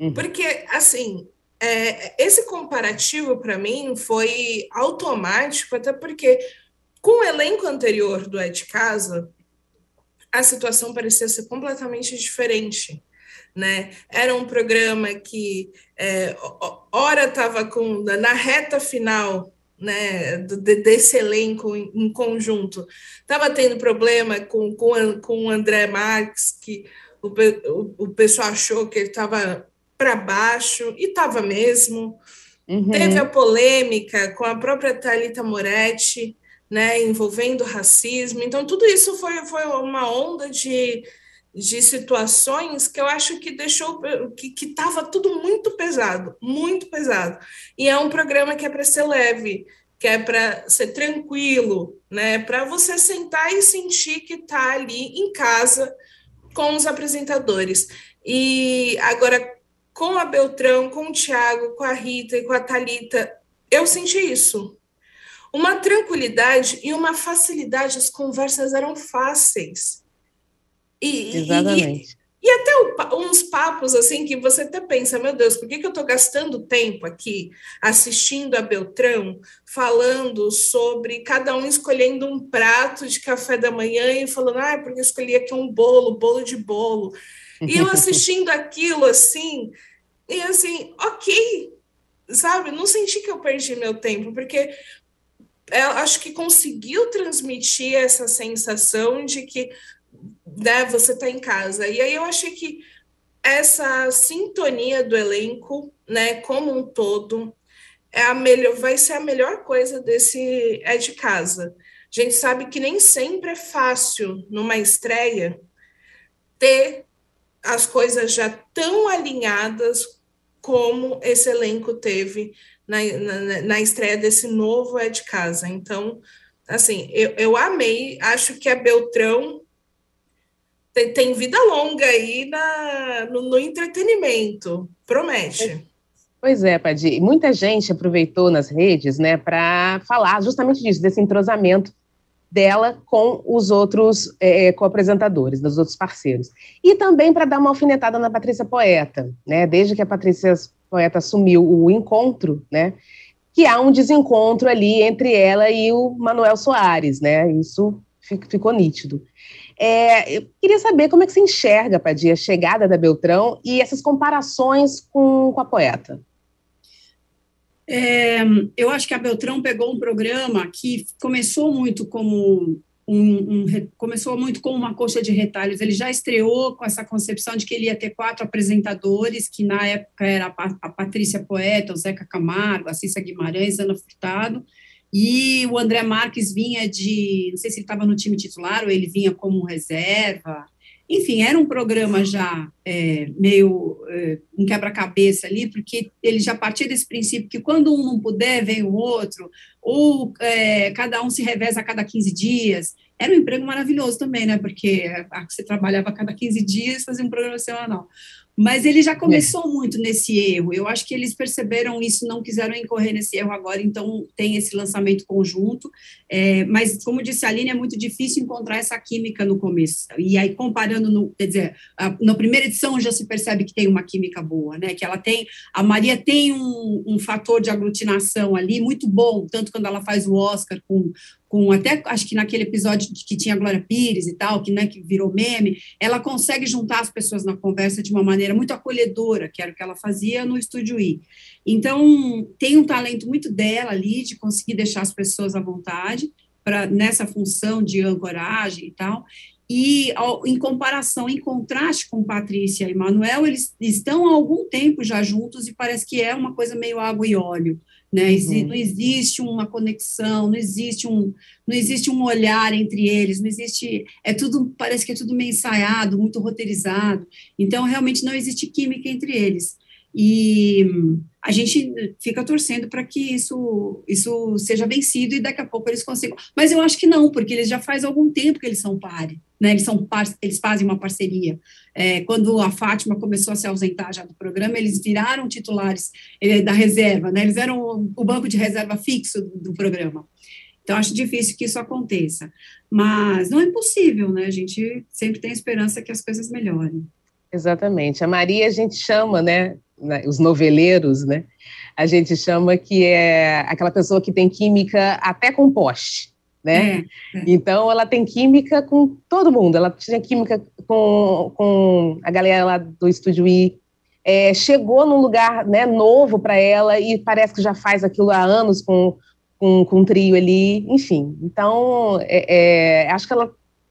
Uhum. Porque, assim, é, esse comparativo para mim foi automático, até porque com o elenco anterior do Ed Casa, a situação parecia ser completamente diferente. Né? Era um programa que é, ora estava na reta final né, desse elenco em conjunto. Estava tendo problema com, com, com o André Marques, que o, o, o pessoal achou que ele estava para baixo, e estava mesmo. Uhum. Teve a polêmica com a própria Thalita Moretti, né, envolvendo racismo. Então, tudo isso foi, foi uma onda de, de situações que eu acho que deixou que estava tudo muito pesado, muito pesado. E é um programa que é para ser leve, que é para ser tranquilo, né? Para você sentar e sentir que está ali em casa com os apresentadores. E agora com a Beltrão, com o Tiago, com a Rita e com a Talita, eu senti isso. uma tranquilidade e uma facilidade, as conversas eram fáceis. E, Exatamente. E, e até o, uns papos assim que você até pensa, meu Deus, por que, que eu estou gastando tempo aqui assistindo a Beltrão falando sobre cada um escolhendo um prato de café da manhã e falando, ah, porque eu escolhi aqui um bolo, bolo de bolo. E eu assistindo aquilo assim, e assim, ok, sabe? Não senti que eu perdi meu tempo, porque eu acho que conseguiu transmitir essa sensação de que né, você está em casa. E aí eu achei que essa sintonia do elenco, né, como um todo, é a melhor, vai ser a melhor coisa desse é de casa. A gente sabe que nem sempre é fácil numa estreia ter as coisas já tão alinhadas como esse elenco teve na, na, na estreia desse novo É de Casa. Então, assim, eu, eu amei, acho que a Beltrão tem, tem vida longa aí na, no, no entretenimento, promete. Pois é, Padi. Muita gente aproveitou nas redes, né, para falar justamente disso, desse entrosamento dela com os outros é, é, co-apresentadores, dos outros parceiros. E também para dar uma alfinetada na Patrícia Poeta, né? Desde que a Patrícia Poeta assumiu o encontro, né? Que há um desencontro ali entre ela e o Manuel Soares, né? Isso ficou nítido. É, eu queria saber como é que você enxerga, Padia, a chegada da Beltrão e essas comparações com, com a poeta. É, eu acho que a Beltrão pegou um programa que começou muito como um, um, começou muito com uma coxa de retalhos. Ele já estreou com essa concepção de que ele ia ter quatro apresentadores, que na época era a, Patrícia Poeta, o Zeca Camargo, a Cissa Guimarães, Ana Furtado, e o André Marques vinha de, não sei se ele estava no time titular ou ele vinha como reserva. Enfim, era um programa já é, meio é, um quebra-cabeça ali, porque ele já partia desse princípio que quando um não puder, vem o outro, ou é, cada um se reveza a cada 15 dias. Era um emprego maravilhoso também, né? Porque você trabalhava a cada 15 dias, fazia um programa semanal. Mas ele já começou muito nesse erro. Eu acho que eles perceberam isso, não quiseram incorrer nesse erro agora, então tem esse lançamento conjunto. É, mas, como disse a Aline, é muito difícil encontrar essa química no começo. E aí, comparando, no, quer dizer, a, na primeira edição já se percebe que tem uma química boa, né? Que ela tem, a Maria tem um, um fator de aglutinação ali muito bom, tanto quando ela faz o Oscar com com até acho que naquele episódio que tinha Glória Pires e tal, que, né, que virou meme, ela consegue juntar as pessoas na conversa de uma maneira muito acolhedora, que era o que ela fazia no Estúdio I. Então, tem um talento muito dela ali de conseguir deixar as pessoas à vontade para nessa função de ancoragem e tal. E ao, em comparação, em contraste com Patrícia e Manuel, eles estão há algum tempo já juntos e parece que é uma coisa meio água e óleo né? Uhum. Não existe uma conexão, não existe um, não existe um olhar entre eles, não existe, é tudo, parece que é tudo meio ensaiado, muito roteirizado. Então, realmente não existe química entre eles. E a gente fica torcendo para que isso, isso seja vencido e daqui a pouco eles consigam. Mas eu acho que não, porque eles já faz algum tempo que eles são pare, né? Eles são par, eles fazem uma parceria. É, quando a Fátima começou a se ausentar já do programa, eles viraram titulares é, da reserva, né? Eles eram o banco de reserva fixo do, do programa. Então, acho difícil que isso aconteça. Mas não é impossível, né? A gente sempre tem esperança que as coisas melhorem. Exatamente. A Maria a gente chama, né? Né, os noveleiros, né? A gente chama que é aquela pessoa que tem química até com poste, né? É, é. Então ela tem química com todo mundo. Ela tinha química com, com a galera lá do Estúdio I. É, chegou num lugar né, novo para ela e parece que já faz aquilo há anos com, com, com um trio ali, enfim. Então, é, é, acho que ela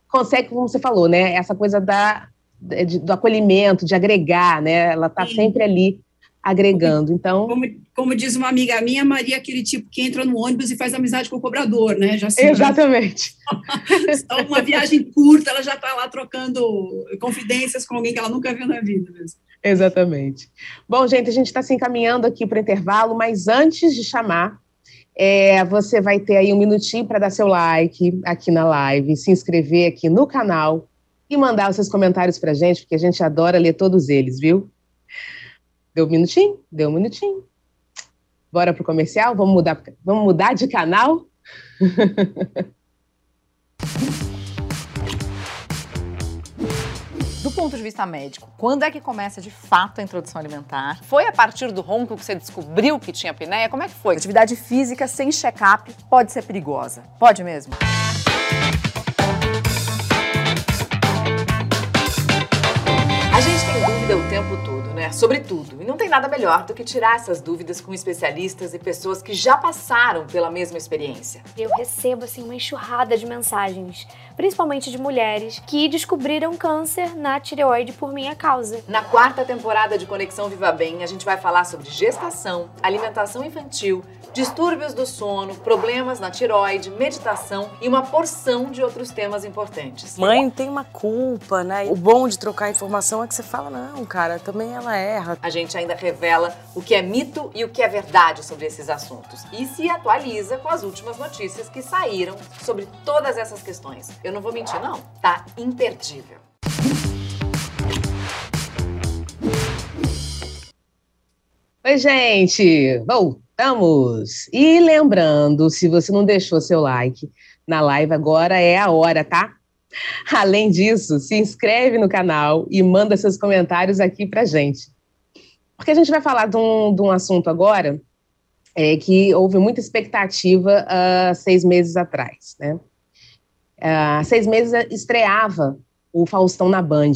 consegue, como você falou, né? Essa coisa da de, do acolhimento, de agregar, né? Ela está sempre ali agregando. Então, como, como, diz uma amiga minha, Maria, aquele tipo que entra no ônibus e faz amizade com o cobrador, né? Já se, Exatamente. Só uma viagem curta, ela já está lá trocando confidências com alguém que ela nunca viu na vida. Mesmo. Exatamente. Bom, gente, a gente está se encaminhando aqui para o intervalo, mas antes de chamar, é, você vai ter aí um minutinho para dar seu like aqui na live, se inscrever aqui no canal e mandar os seus comentários para a gente, porque a gente adora ler todos eles, viu? Deu um minutinho? Deu um minutinho. Bora pro comercial? Vamos mudar, vamos mudar de canal? Do ponto de vista médico, quando é que começa de fato a introdução alimentar? Foi a partir do ronco que você descobriu que tinha apneia? Como é que foi? Atividade física sem check-up pode ser perigosa. Pode mesmo? Dúvida o tempo todo, né? Sobre tudo. E não tem nada melhor do que tirar essas dúvidas com especialistas e pessoas que já passaram pela mesma experiência. Eu recebo assim uma enxurrada de mensagens, principalmente de mulheres que descobriram câncer na tireoide por minha causa. Na quarta temporada de Conexão Viva Bem, a gente vai falar sobre gestação, alimentação infantil, distúrbios do sono, problemas na tiroide, meditação e uma porção de outros temas importantes. Mãe tem uma culpa, né? O bom de trocar informação é que você fala, não, cara, também ela erra. A gente ainda revela o que é mito e o que é verdade sobre esses assuntos e se atualiza com as últimas notícias que saíram sobre todas essas questões. Eu não vou mentir, não. Tá imperdível. Oi, gente! Voltamos! E lembrando, se você não deixou seu like na live, agora é a hora, tá? Além disso, se inscreve no canal e manda seus comentários aqui pra gente. Porque a gente vai falar de um, de um assunto agora é, que houve muita expectativa há uh, seis meses atrás, né? Há uh, seis meses estreava o Faustão na Band.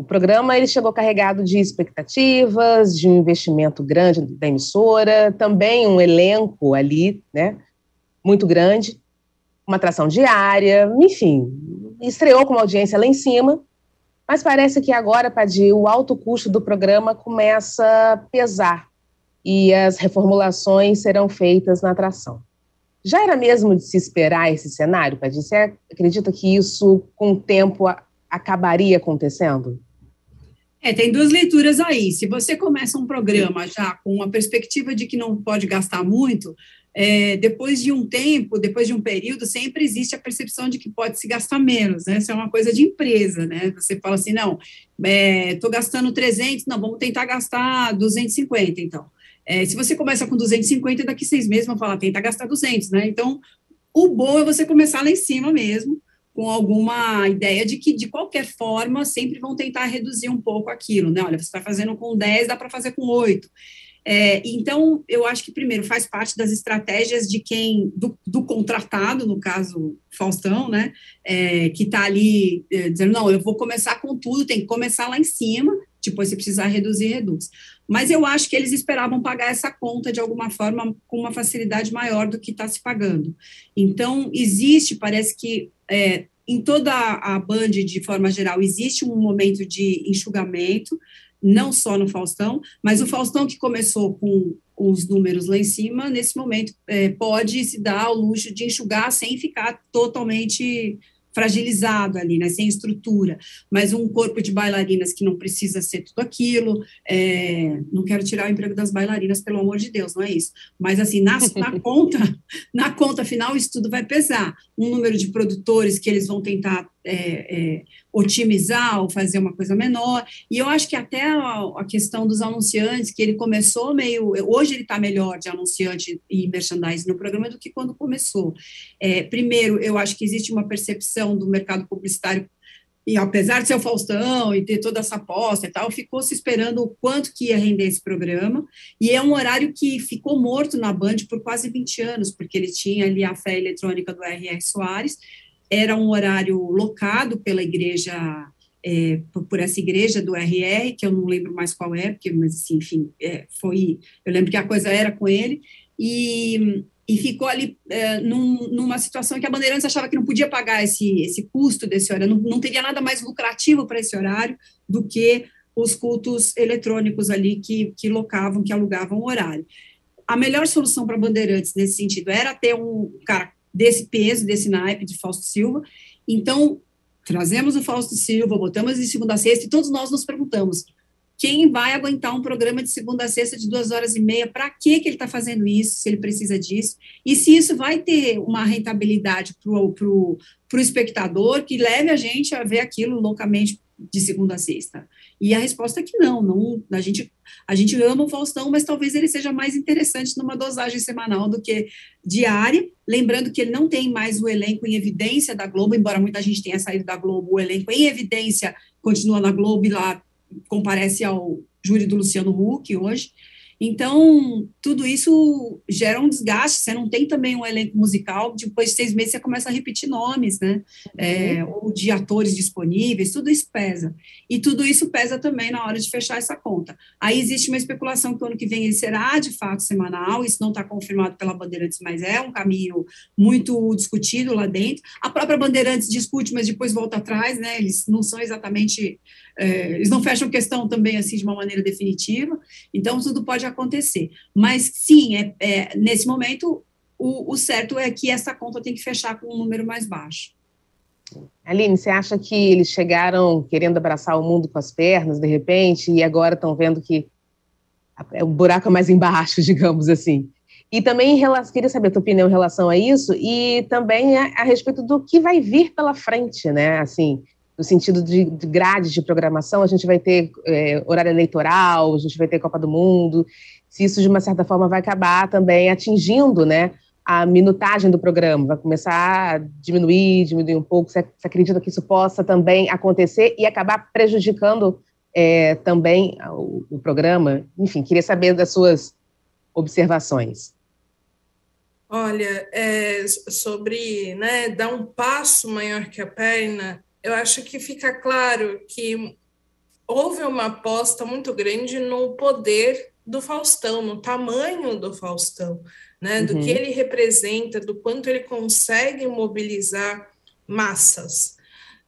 O programa ele chegou carregado de expectativas, de um investimento grande da emissora, também um elenco ali, né, muito grande, uma atração diária, enfim, estreou com uma audiência lá em cima, mas parece que agora, Padir, o alto custo do programa começa a pesar e as reformulações serão feitas na atração. Já era mesmo de se esperar esse cenário, Padir? Você acredita que isso, com o tempo, acabaria acontecendo? É, tem duas leituras aí. Se você começa um programa já com uma perspectiva de que não pode gastar muito, é, depois de um tempo, depois de um período, sempre existe a percepção de que pode se gastar menos, né? Isso é uma coisa de empresa, né? Você fala assim, não, estou é, gastando 300, não, vamos tentar gastar 250, então. É, se você começa com 250, daqui seis meses vão falar, tenta gastar 200, né? Então, o bom é você começar lá em cima mesmo, com alguma ideia de que, de qualquer forma, sempre vão tentar reduzir um pouco aquilo, né? Olha, você está fazendo com 10, dá para fazer com 8. É, então, eu acho que, primeiro, faz parte das estratégias de quem, do, do contratado, no caso, Faustão, né, é, que está ali é, dizendo, não, eu vou começar com tudo, tem que começar lá em cima, depois se precisar reduzir, reduz. Mas eu acho que eles esperavam pagar essa conta de alguma forma com uma facilidade maior do que está se pagando. Então, existe, parece que é, em toda a Band, de forma geral, existe um momento de enxugamento, não só no Faustão, mas o Faustão que começou com os números lá em cima, nesse momento é, pode se dar ao luxo de enxugar sem ficar totalmente fragilizado ali, né, sem estrutura, mas um corpo de bailarinas que não precisa ser tudo aquilo, é, não quero tirar o emprego das bailarinas, pelo amor de Deus, não é isso, mas assim, na, na conta, na conta final, isso tudo vai pesar, um número de produtores que eles vão tentar é, é, otimizar ou fazer uma coisa menor. E eu acho que até a, a questão dos anunciantes, que ele começou meio. Hoje ele está melhor de anunciante e merchandising no programa do que quando começou. É, primeiro, eu acho que existe uma percepção do mercado publicitário. E apesar de ser o Faustão e ter toda essa aposta e tal, ficou se esperando o quanto que ia render esse programa. E é um horário que ficou morto na Band por quase 20 anos, porque ele tinha ali a fé eletrônica do R.R. Soares, era um horário locado pela igreja, é, por essa igreja do RR, que eu não lembro mais qual é, porque, mas assim, enfim, é, foi, eu lembro que a coisa era com ele, e, e ficou ali é, num, numa situação que a Bandeirantes achava que não podia pagar esse, esse custo desse horário, não, não teria nada mais lucrativo para esse horário do que os cultos eletrônicos ali que, que locavam, que alugavam o horário. A melhor solução para Bandeirantes nesse sentido era ter um cara desse peso, desse naipe de Fausto Silva. Então, trazemos o Fausto Silva, botamos de segunda a sexta, e todos nós nos perguntamos, quem vai aguentar um programa de segunda a sexta de duas horas e meia? Para que, que ele está fazendo isso, se ele precisa disso? E se isso vai ter uma rentabilidade para o espectador que leve a gente a ver aquilo loucamente de segunda a sexta? E a resposta é que não, não a, gente, a gente ama o Faustão, mas talvez ele seja mais interessante numa dosagem semanal do que diária, lembrando que ele não tem mais o elenco em evidência da Globo, embora muita gente tenha saído da Globo, o elenco em evidência continua na Globo e lá comparece ao júri do Luciano Huck hoje, então, tudo isso gera um desgaste. Você não tem também um elenco musical, depois de seis meses você começa a repetir nomes, né? É, uhum. ou de atores disponíveis, tudo isso pesa. E tudo isso pesa também na hora de fechar essa conta. Aí existe uma especulação que o ano que vem ele será de fato semanal, isso não está confirmado pela Bandeirantes, mas é um caminho muito discutido lá dentro. A própria Bandeirantes discute, mas depois volta atrás, né? Eles não são exatamente. É, eles não fecham questão também assim de uma maneira definitiva. Então, tudo pode acontecer. Mas, sim, é, é nesse momento, o, o, certo é que essa conta tem que fechar com um número mais baixo. Aline, você acha que eles chegaram querendo abraçar o mundo com as pernas, de repente, e agora estão vendo que o buraco é mais embaixo, digamos assim? E também relação, queria saber a tua opinião em relação a isso e também a, a respeito do que vai vir pela frente, né? Assim, no sentido de, de grade de programação, a gente vai ter é, horário eleitoral, a gente vai ter Copa do Mundo, se isso de uma certa forma vai acabar também atingindo, né, a minutagem do programa, vai começar a diminuir, diminuir um pouco, você acredita que isso possa também acontecer e acabar prejudicando é, também o, o programa? Enfim, queria saber das suas observações. Olha, é, sobre né, dar um passo maior que a perna, eu acho que fica claro que houve uma aposta muito grande no poder do Faustão, no tamanho do Faustão, né? Do uhum. que ele representa, do quanto ele consegue mobilizar massas.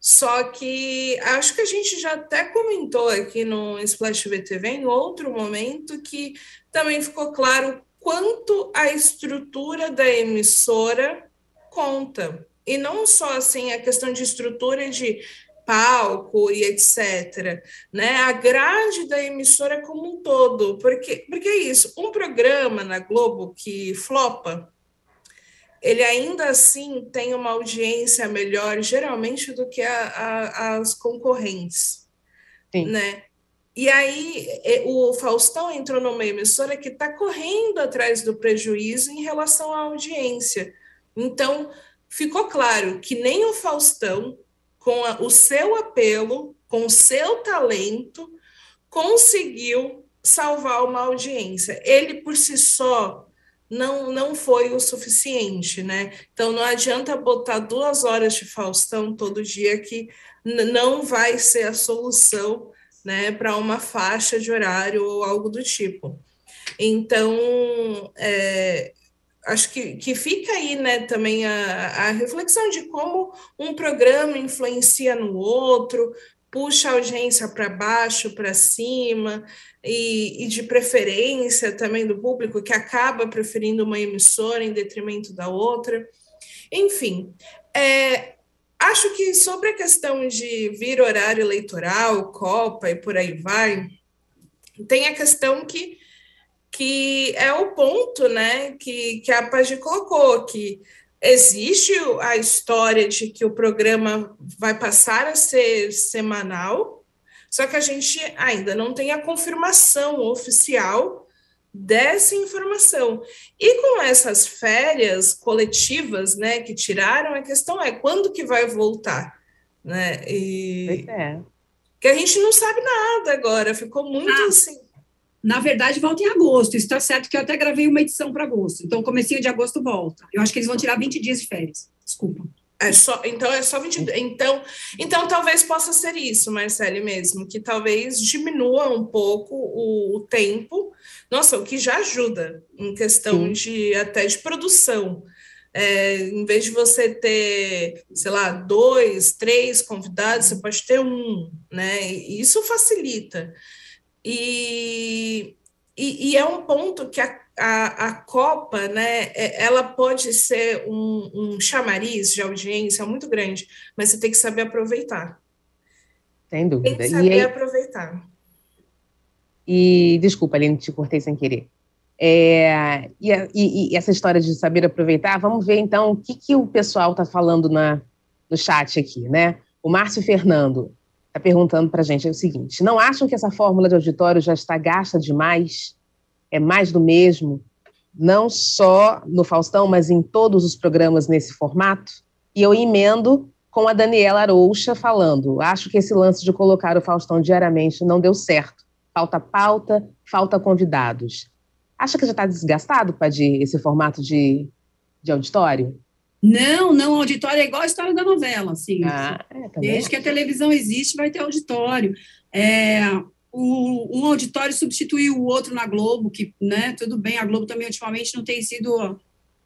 Só que acho que a gente já até comentou aqui no Splash VTV em outro momento que também ficou claro quanto a estrutura da emissora conta e não só assim a questão de estrutura de palco e etc, né? A grade da emissora como um todo, porque porque é isso, um programa na Globo que flopa, ele ainda assim tem uma audiência melhor geralmente do que a, a, as concorrentes, Sim. né? E aí o Faustão entrou numa emissora que está correndo atrás do prejuízo em relação à audiência. Então, ficou claro que nem o Faustão, com a, o seu apelo, com o seu talento, conseguiu salvar uma audiência. Ele por si só não, não foi o suficiente, né? Então não adianta botar duas horas de Faustão todo dia que não vai ser a solução, né, para uma faixa de horário ou algo do tipo. Então, é, acho que, que fica aí né, também a, a reflexão de como um programa influencia no outro, puxa a audiência para baixo, para cima, e, e, de preferência também do público, que acaba preferindo uma emissora em detrimento da outra. Enfim, é, acho que sobre a questão de vir horário eleitoral, Copa e por aí vai, tem a questão que que é o ponto né, que, que a Pagi colocou, que existe a história de que o programa vai passar a ser semanal, só que a gente ainda não tem a confirmação oficial dessa informação. E com essas férias coletivas, né, que tiraram, a questão é quando que vai voltar, né? E é. que a gente não sabe nada agora, ficou muito ah. assim na verdade, volta em agosto. Isso está certo que eu até gravei uma edição para agosto. Então, comecinho de agosto volta. Eu acho que eles vão tirar 20 dias de férias. Desculpa. É só, então é só 20 então então talvez possa ser isso Marcele mesmo que talvez diminua um pouco o, o tempo nossa o que já ajuda em questão Sim. de até de produção é, em vez de você ter sei lá dois três convidados você pode ter um né e isso facilita e, e, e é um ponto que a, a, a, Copa, né, é, ela pode ser um, um chamariz de audiência muito grande, mas você tem que saber aproveitar. Sem dúvida. Tem que saber e aí, aproveitar. E desculpa, Aline, te cortei sem querer. É, e, e, e, essa história de saber aproveitar, vamos ver então o que, que o pessoal está falando na, no chat aqui, né? O Márcio Fernando. Está perguntando para a gente é o seguinte: não acham que essa fórmula de auditório já está gasta demais? É mais do mesmo? Não só no Faustão, mas em todos os programas nesse formato? E eu emendo com a Daniela Arouxa falando: acho que esse lance de colocar o Faustão diariamente não deu certo. Falta pauta, falta convidados. Acha que já está desgastado, Padir, esse formato de, de auditório? Não, não, auditório é igual a história da novela, assim. Ah, é, tá Desde que a televisão existe, vai ter auditório. É, o, um auditório substituiu o outro na Globo, que, né, tudo bem, a Globo também ultimamente não tem sido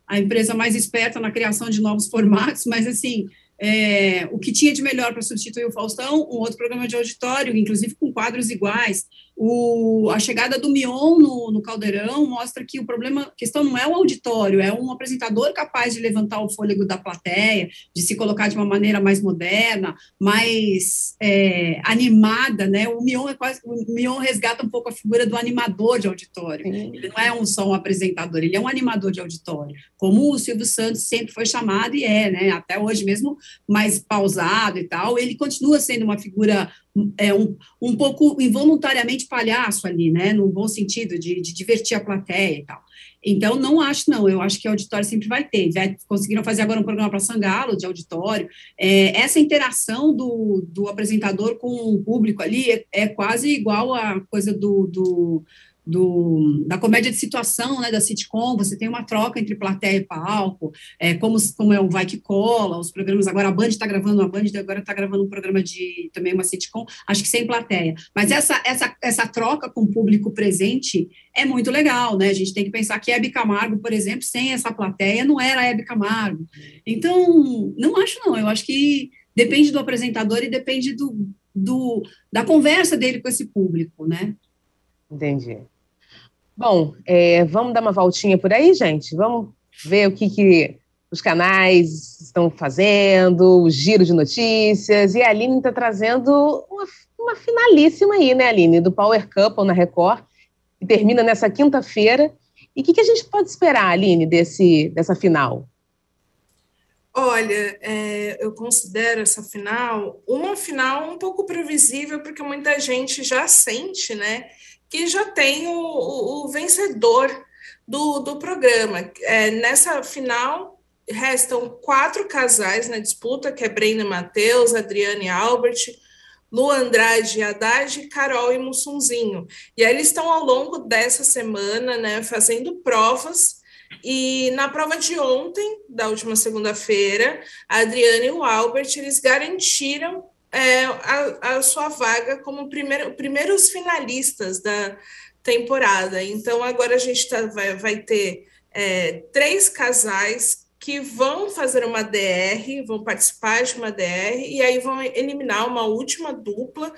a empresa mais esperta na criação de novos formatos, mas, assim, é, o que tinha de melhor para substituir o Faustão, um outro programa de auditório, inclusive com quadros iguais. O, a chegada do Mion no, no, Caldeirão mostra que o problema, a questão não é o auditório, é um apresentador capaz de levantar o fôlego da plateia, de se colocar de uma maneira mais moderna, mais é, animada, né? O Mion é quase, o Mion resgata um pouco a figura do animador de auditório. Sim. Ele não é um só um apresentador, ele é um animador de auditório, como o Silvio Santos sempre foi chamado e é, né? Até hoje mesmo mais pausado e tal, ele continua sendo uma figura é, um, um pouco involuntariamente palhaço ali, né, no bom sentido, de, de divertir a plateia e tal. Então, não acho, não. Eu acho que auditório sempre vai ter. Já conseguiram fazer agora um programa para Sangalo, de auditório. É, essa interação do, do apresentador com o público ali é, é quase igual a coisa do, do do, da comédia de situação, né, da sitcom, você tem uma troca entre plateia e palco, é, como, como é o Vai Que Cola, os programas, agora a Band está gravando, a Band agora está gravando um programa de, também uma sitcom, acho que sem plateia, mas essa, essa, essa troca com o público presente é muito legal, né, a gente tem que pensar que Hebe Camargo, por exemplo, sem essa plateia, não era Hebe Camargo, então, não acho não, eu acho que depende do apresentador e depende do, do, da conversa dele com esse público, né. Entendi. Bom, é, vamos dar uma voltinha por aí, gente? Vamos ver o que, que os canais estão fazendo, o giro de notícias. E a Aline está trazendo uma, uma, finalíssima aí, né, Aline? Do Power Couple na Record, que termina nessa quinta-feira. E o que, que, a gente pode esperar, Aline, desse, dessa final? Olha, é, eu considero essa final uma final um pouco previsível, porque muita gente já sente, né? Que já tem o, o, vencedor do, do programa. É, nessa final, restam quatro casais na disputa, que é Brenda Matheus, Adriane Albert, Lu Andrade Haddad, Carol e Mussunzinho. E aí eles estão ao longo dessa semana, né, fazendo provas, e na prova de ontem, da última segunda-feira, a Adriane e o Albert, eles garantiram é, a, a, sua vaga como primeiro, primeiros finalistas da temporada. Então, agora a gente tá, vai, vai ter é, três casais que vão fazer uma DR, vão participar de uma DR, e aí vão eliminar uma última dupla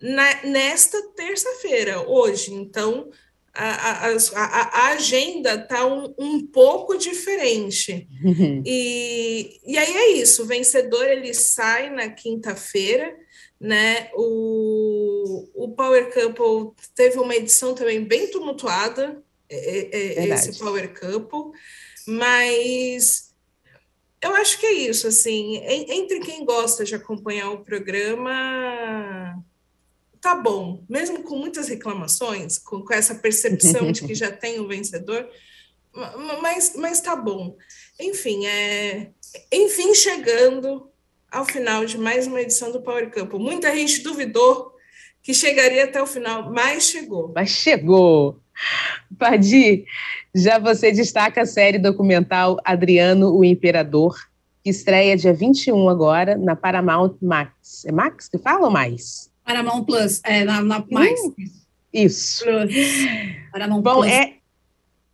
na, nesta terça-feira, hoje. Então, a, a, a, agenda está um, um, pouco diferente. Uhum. E, e aí é isso, o vencedor ele sai na quinta-feira, né? O, o Power Couple teve uma edição também bem tumultuada, é, é, esse Power Couple, mas eu acho que é isso, assim, entre quem gosta de acompanhar o programa tá bom, mesmo com muitas reclamações, com, com essa percepção de que já tem um vencedor, mas, mas tá bom. Enfim, é, enfim, chegando ao final de mais uma edição do Power Campo. Muita gente duvidou que chegaria até o final, mas chegou. Mas chegou. Padi, já você destaca a série documental Adriano o Imperador, que estreia dia 21 agora na Paramount Max. É Max que fala ou mais? Paramount Plus, é, na, na mais. Uh, isso. Paramount Bom, Plus. É,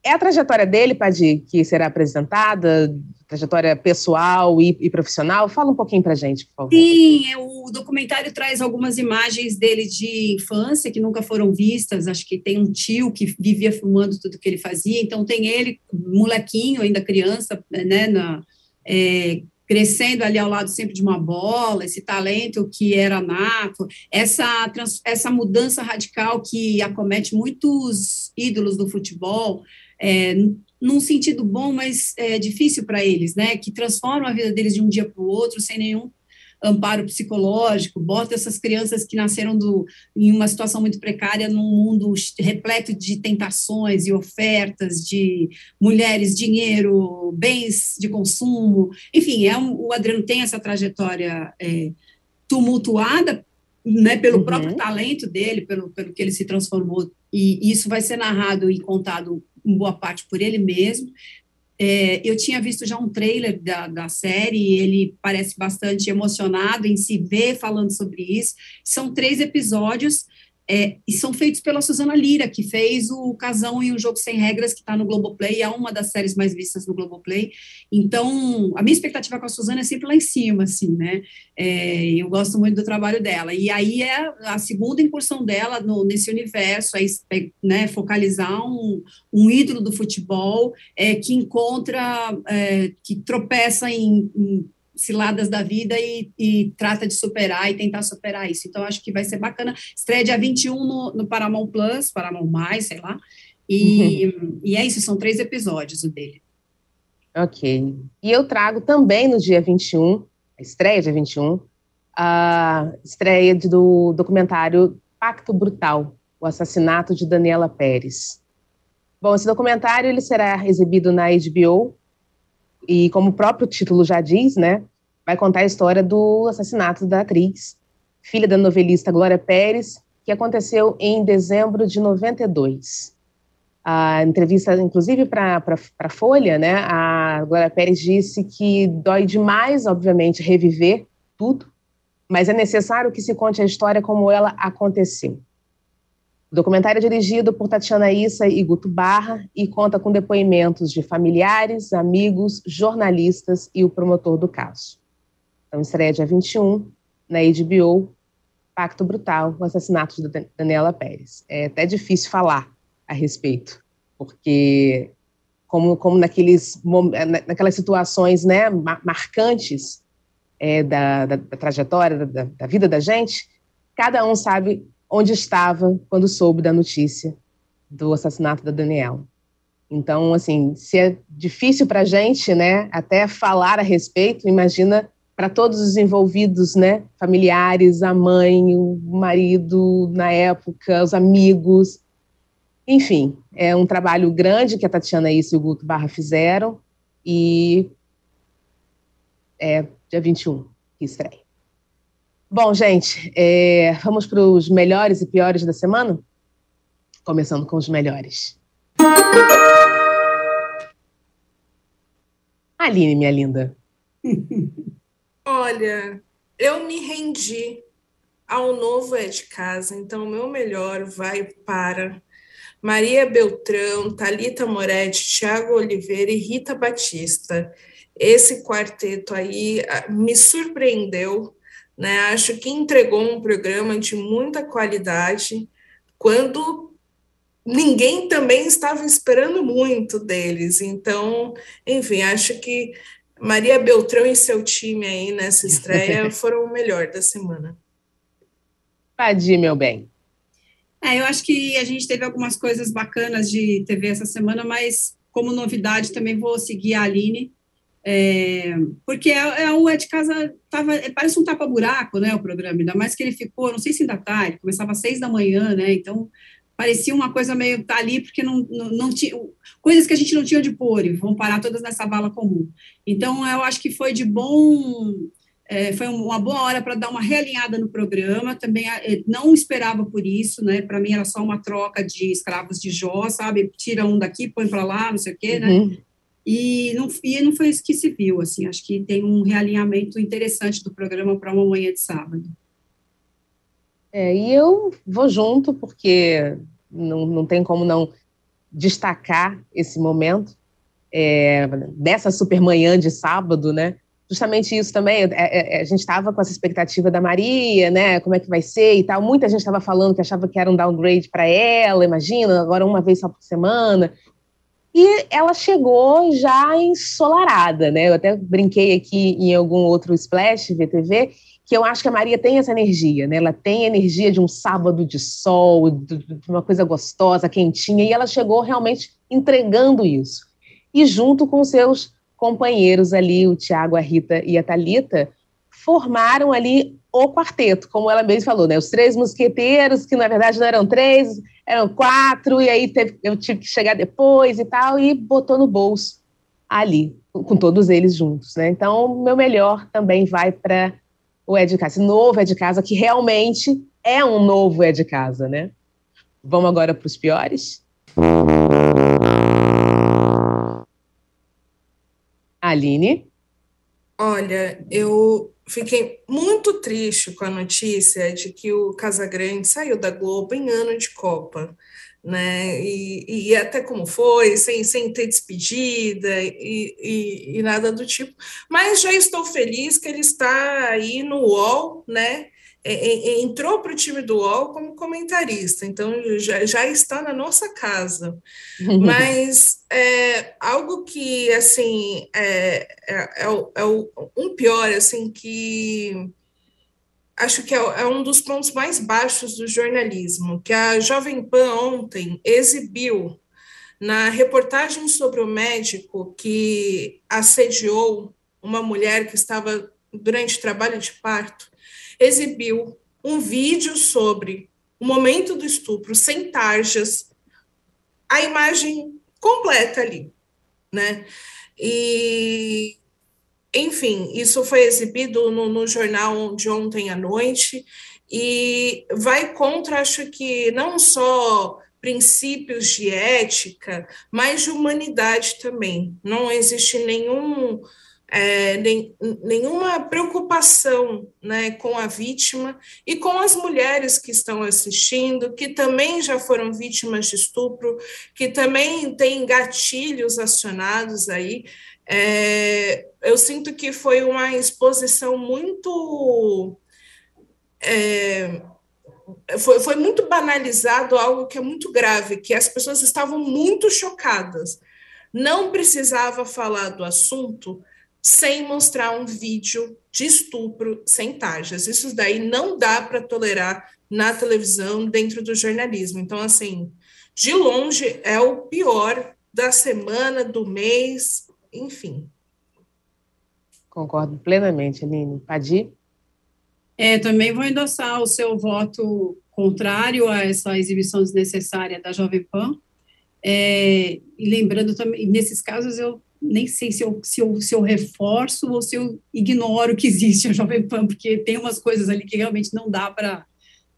é a trajetória dele, Padi, que será apresentada, trajetória pessoal e, e, profissional? Fala um pouquinho pra gente, por favor. Sim, é, o documentário traz algumas imagens dele de infância que nunca foram vistas. Acho que tem um tio que vivia filmando tudo que ele fazia, então tem ele, molequinho, ainda criança, né, na, é, crescendo ali ao lado sempre de uma bola, esse talento que era nato, essa, essa mudança radical que acomete muitos ídolos do futebol, é, num sentido bom, mas é, difícil para eles, né? Que transforma a vida deles de um dia para o outro sem nenhum amparo psicológico, bota essas crianças que nasceram do, em uma situação muito precária num mundo repleto de tentações e ofertas de mulheres, dinheiro, bens de consumo, enfim, é um, o Adriano tem essa trajetória é, tumultuada, né, pelo uhum. próprio talento dele, pelo, pelo que ele se transformou, e isso vai ser narrado e contado em boa parte por ele mesmo, é, eu tinha visto já um trailer da, da série ele parece bastante emocionado em se ver falando sobre isso. São três episódios é, e são feitos pela Suzana Lira, que fez o Casão e o Jogo Sem Regras, que está no Globoplay, é uma das séries mais vistas no Globoplay. Então, a minha expectativa com a Suzana é sempre lá em cima, assim, né? É, eu gosto muito do trabalho dela. E aí é a segunda incursão dela no, nesse universo, é, né, focalizar um, um ídolo do futebol é, que encontra, é, que tropeça em, em ciladas da vida e, e, trata de superar e tentar superar isso. Então, acho que vai ser bacana. Estreia dia 21 no, no Paramount Plus, Paramount Mais, sei lá. E, uhum. e é isso, são três episódios o dele. Ok. E eu trago também no dia 21, a estreia dia 21, a estreia do documentário Pacto Brutal, o assassinato de Daniela Pérez. Bom, esse documentário ele será exibido na HBO e como o próprio título já diz, né, vai contar a história do assassinato da atriz, filha da novelista Glória Pérez, que aconteceu em dezembro de 92. A entrevista, inclusive, para a Folha, né, a Glória Pérez disse que dói demais, obviamente, reviver tudo, mas é necessário que se conte a história como ela aconteceu. O documentário é dirigido por Tatiana Issa e Guto Barra e conta com depoimentos de familiares, amigos, jornalistas e o promotor do caso. Então, estreia dia 21, na HBO, Pacto Brutal, o assassinato de Daniela Pérez. É até difícil falar a respeito, porque como, como naqueles, naquelas situações né, marcantes é, da, da, da, trajetória, da, da vida da gente, cada um sabe onde estava quando soube da notícia do assassinato da Daniela. Então, assim, se é difícil para a gente, né, até falar a respeito, imagina para todos os envolvidos, né, familiares, a mãe, o marido na época, os amigos. Enfim, é um trabalho grande que a Tatiana e o Guto Barra fizeram e é dia 21 que estreia. Bom, gente, é, vamos para os melhores e piores da semana? Começando com os melhores. Aline, minha linda. Olha, eu me rendi ao novo É de Casa, então o meu melhor vai para Maria Beltrão, Talita Moretti, Tiago Oliveira e Rita Batista. Esse quarteto aí ah, me surpreendeu né? Acho que entregou um programa de muita qualidade quando ninguém também estava esperando muito deles. Então, enfim, acho que Maria Beltrão e seu time aí nessa estreia foram o melhor da semana. Padir, meu bem. É, eu acho que a gente teve algumas coisas bacanas de TV essa semana, mas como novidade também vou seguir a Aline é, porque é, é, o é de casa tava, é, parece um tapa-buraco, né, o programa, ainda mais que ele ficou, não sei se ainda tá, ele começava às seis da manhã, né, então parecia uma coisa meio, tá ali porque não, não, não tinha, coisas que a gente não tinha de pôr, e vão parar todas nessa bala comum. Então, eu acho que foi de bom, é, foi uma boa hora para dar uma realinhada no programa, também é, não esperava por isso, né, para mim era só uma troca de escravos de Jó, sabe, tira um daqui, põe para lá, não sei o quê, né, uhum. E não, e não foi isso que se viu, assim, acho que tem um realinhamento interessante do programa para uma manhã de sábado. É, e eu vou junto, porque não, não tem como não destacar esse momento é, dessa supermanhã de sábado, né? Justamente isso também, é, é, é a gente estava com essa expectativa da Maria, né? Como é que vai ser e tal. Muita gente estava falando que achava que era um downgrade para ela, imagina, agora uma vez só por semana. E ela chegou já ensolarada, né? Eu até brinquei aqui em algum outro Splash VTV que eu acho que a Maria tem essa energia, né? Ela tem a energia de um sábado de sol, de uma coisa gostosa, quentinha, e ela chegou realmente entregando isso. E junto com seus companheiros ali, o Tiago, a Rita e a Talita, formaram ali o quarteto, como ela mesma falou, né? Os três mosqueteiros, que na verdade não eram três, eram quatro, e aí teve, eu tive que chegar depois e tal, e botou no bolso ali, com todos eles juntos, né? Então, meu melhor também vai para o de Casa, esse novo de Casa, que realmente é um novo de Casa, né? Vamos agora para os piores? Aline? Olha, eu fiquei muito triste com a notícia de que o Casagrande saiu da Globo em ano de Copa, né? E, e até como foi, sem, sem ter despedida e, e, e nada do tipo. Mas já estou feliz que ele está aí no UOL, né? Entrou para o time do UOL como comentarista, então já, já está na nossa casa. Mas é, algo que, assim, é, é, é, é um pior, assim, que acho que é, é, um dos pontos mais baixos do jornalismo, que a Jovem Pan ontem exibiu na reportagem sobre o médico que assediou uma mulher que estava durante trabalho de parto, exibiu um vídeo sobre o momento do estupro sem tarjas, a imagem completa ali, né? E, enfim, isso foi exibido no, no jornal de ontem à noite e vai contra, acho que não só princípios de ética, mas de humanidade também. Não existe nenhum é, nem, nenhuma preocupação né, com a vítima e com as mulheres que estão assistindo, que também já foram vítimas de estupro, que também têm gatilhos acionados aí. É, eu sinto que foi uma exposição muito. É, foi, foi muito banalizado algo que é muito grave, que as pessoas estavam muito chocadas. Não precisava falar do assunto, sem mostrar um vídeo de estupro sem tajas. Isso daí não dá para tolerar na televisão, dentro do jornalismo. Então, assim, de longe é o pior da semana, do mês, enfim. Concordo plenamente, Aline. Padi? É, também vou endossar o seu voto contrário a essa exibição desnecessária da Jovem Pan. É, e lembrando também, nesses casos eu nem sei se eu, se, eu, se eu reforço ou se eu ignoro que existe a Jovem Pan, porque tem umas coisas ali que realmente não dá para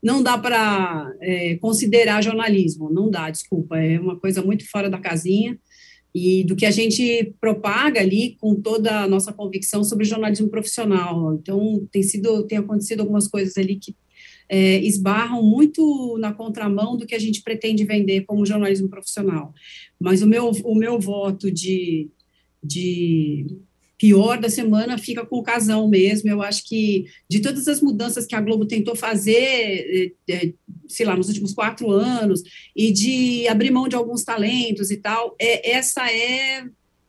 não dá para é, considerar jornalismo, não dá, desculpa, é uma coisa muito fora da casinha e do que a gente propaga ali com toda a nossa convicção sobre jornalismo profissional. Então, tem sido, tem acontecido algumas coisas ali que é, esbarram muito na contramão do que a gente pretende vender como jornalismo profissional. Mas o meu, o meu voto de de pior da semana fica com o casão mesmo. Eu acho que de todas as mudanças que a Globo tentou fazer, é, é, sei lá, nos últimos quatro anos, e de abrir mão de alguns talentos e tal, é, essa é,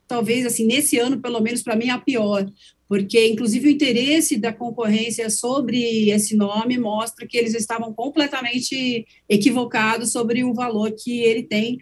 talvez, assim, nesse ano, pelo menos para mim, a pior. Porque, inclusive, o interesse da concorrência sobre esse nome mostra que eles estavam completamente equivocados sobre o valor que ele tem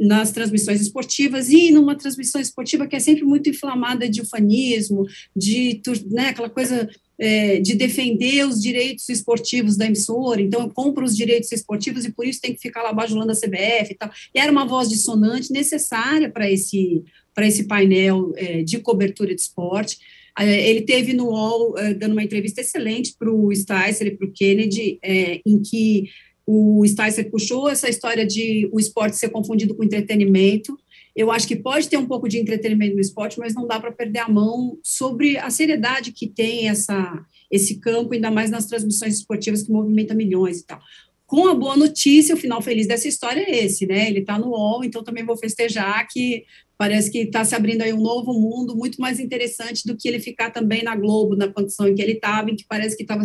nas transmissões esportivas e numa transmissão esportiva que é sempre muito inflamada de ufanismo, de né, aquela coisa é, de defender os direitos esportivos da emissora, então eu compro os direitos esportivos e por isso tem que ficar lá bajulando a CBF e tal. E era uma voz dissonante necessária para esse, esse painel é, de cobertura de esporte. É, ele teve no UOL é, dando uma entrevista excelente para o Sticer e para o Kennedy, é, em que o Sticer puxou essa história de o esporte ser confundido com entretenimento. Eu acho que pode ter um pouco de entretenimento no esporte, mas não dá para perder a mão sobre a seriedade que tem essa, esse campo, ainda mais nas transmissões esportivas que movimentam milhões e tal. Com a boa notícia, o final feliz dessa história é esse, né? Ele está no UOL, então também vou festejar que parece que está se abrindo aí um novo mundo muito mais interessante do que ele ficar também na Globo, na condição em que ele estava, em que parece que estava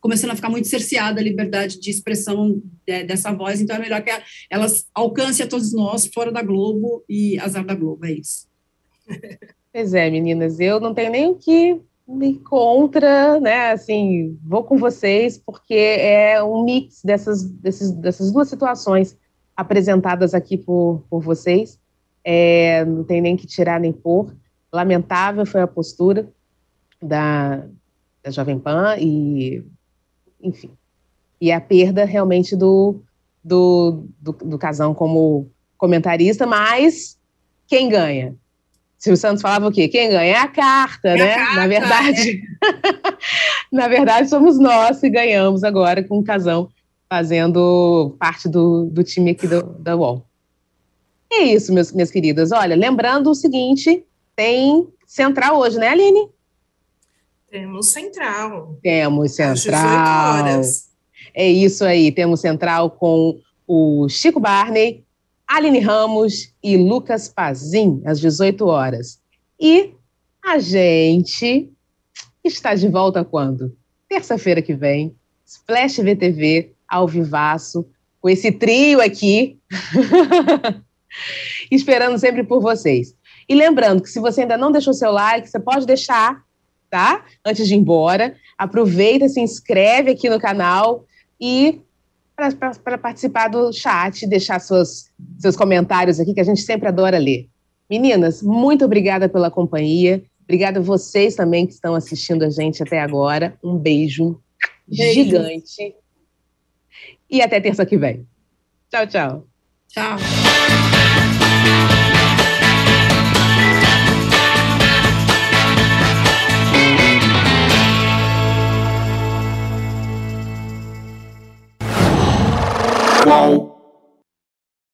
começando a ficar muito cerceada a liberdade de expressão de, dessa voz, então é melhor que elas alcance a todos nós fora da Globo e azar da Globo, é isso. Pois é, meninas, eu não tenho nem o que me contra, né, assim, vou com vocês, porque é um mix dessas, desses, dessas duas situações apresentadas aqui por, por vocês, é, não tem nem que tirar nem pôr. Lamentável foi a postura da, da Jovem Pan e, enfim, e a perda realmente do, do, do, do Casão como comentarista, mas quem ganha? Silvio Santos falava o quê? Quem ganha é a carta, é né? A carta, Na verdade, é. na verdade somos nós que ganhamos agora com o Casão fazendo parte do, do time aqui do, da UOL. É isso, meus, minhas queridas. Olha, lembrando o seguinte, tem Central hoje, né, Aline? Temos Central. Temos Central. É isso aí, temos Central com o Chico Barney, Aline Ramos e Lucas Pazin, às 18 horas. E a gente está de volta quando? Terça-feira que vem, Splash VTV, ao vivaço, com esse trio aqui, esperando sempre por vocês. E lembrando que se você ainda não deixou seu like, você pode deixar, tá? Antes de ir embora. Aproveita, se inscreve aqui no canal e para participar do chat, deixar suas, seus comentários aqui, que a gente sempre adora ler. Meninas, muito obrigada pela companhia. Obrigada a vocês também que estão assistindo a gente até agora. Um beijo, beijo. gigante. E até terça que vem. Tchau, tchau. Tchau. Qual?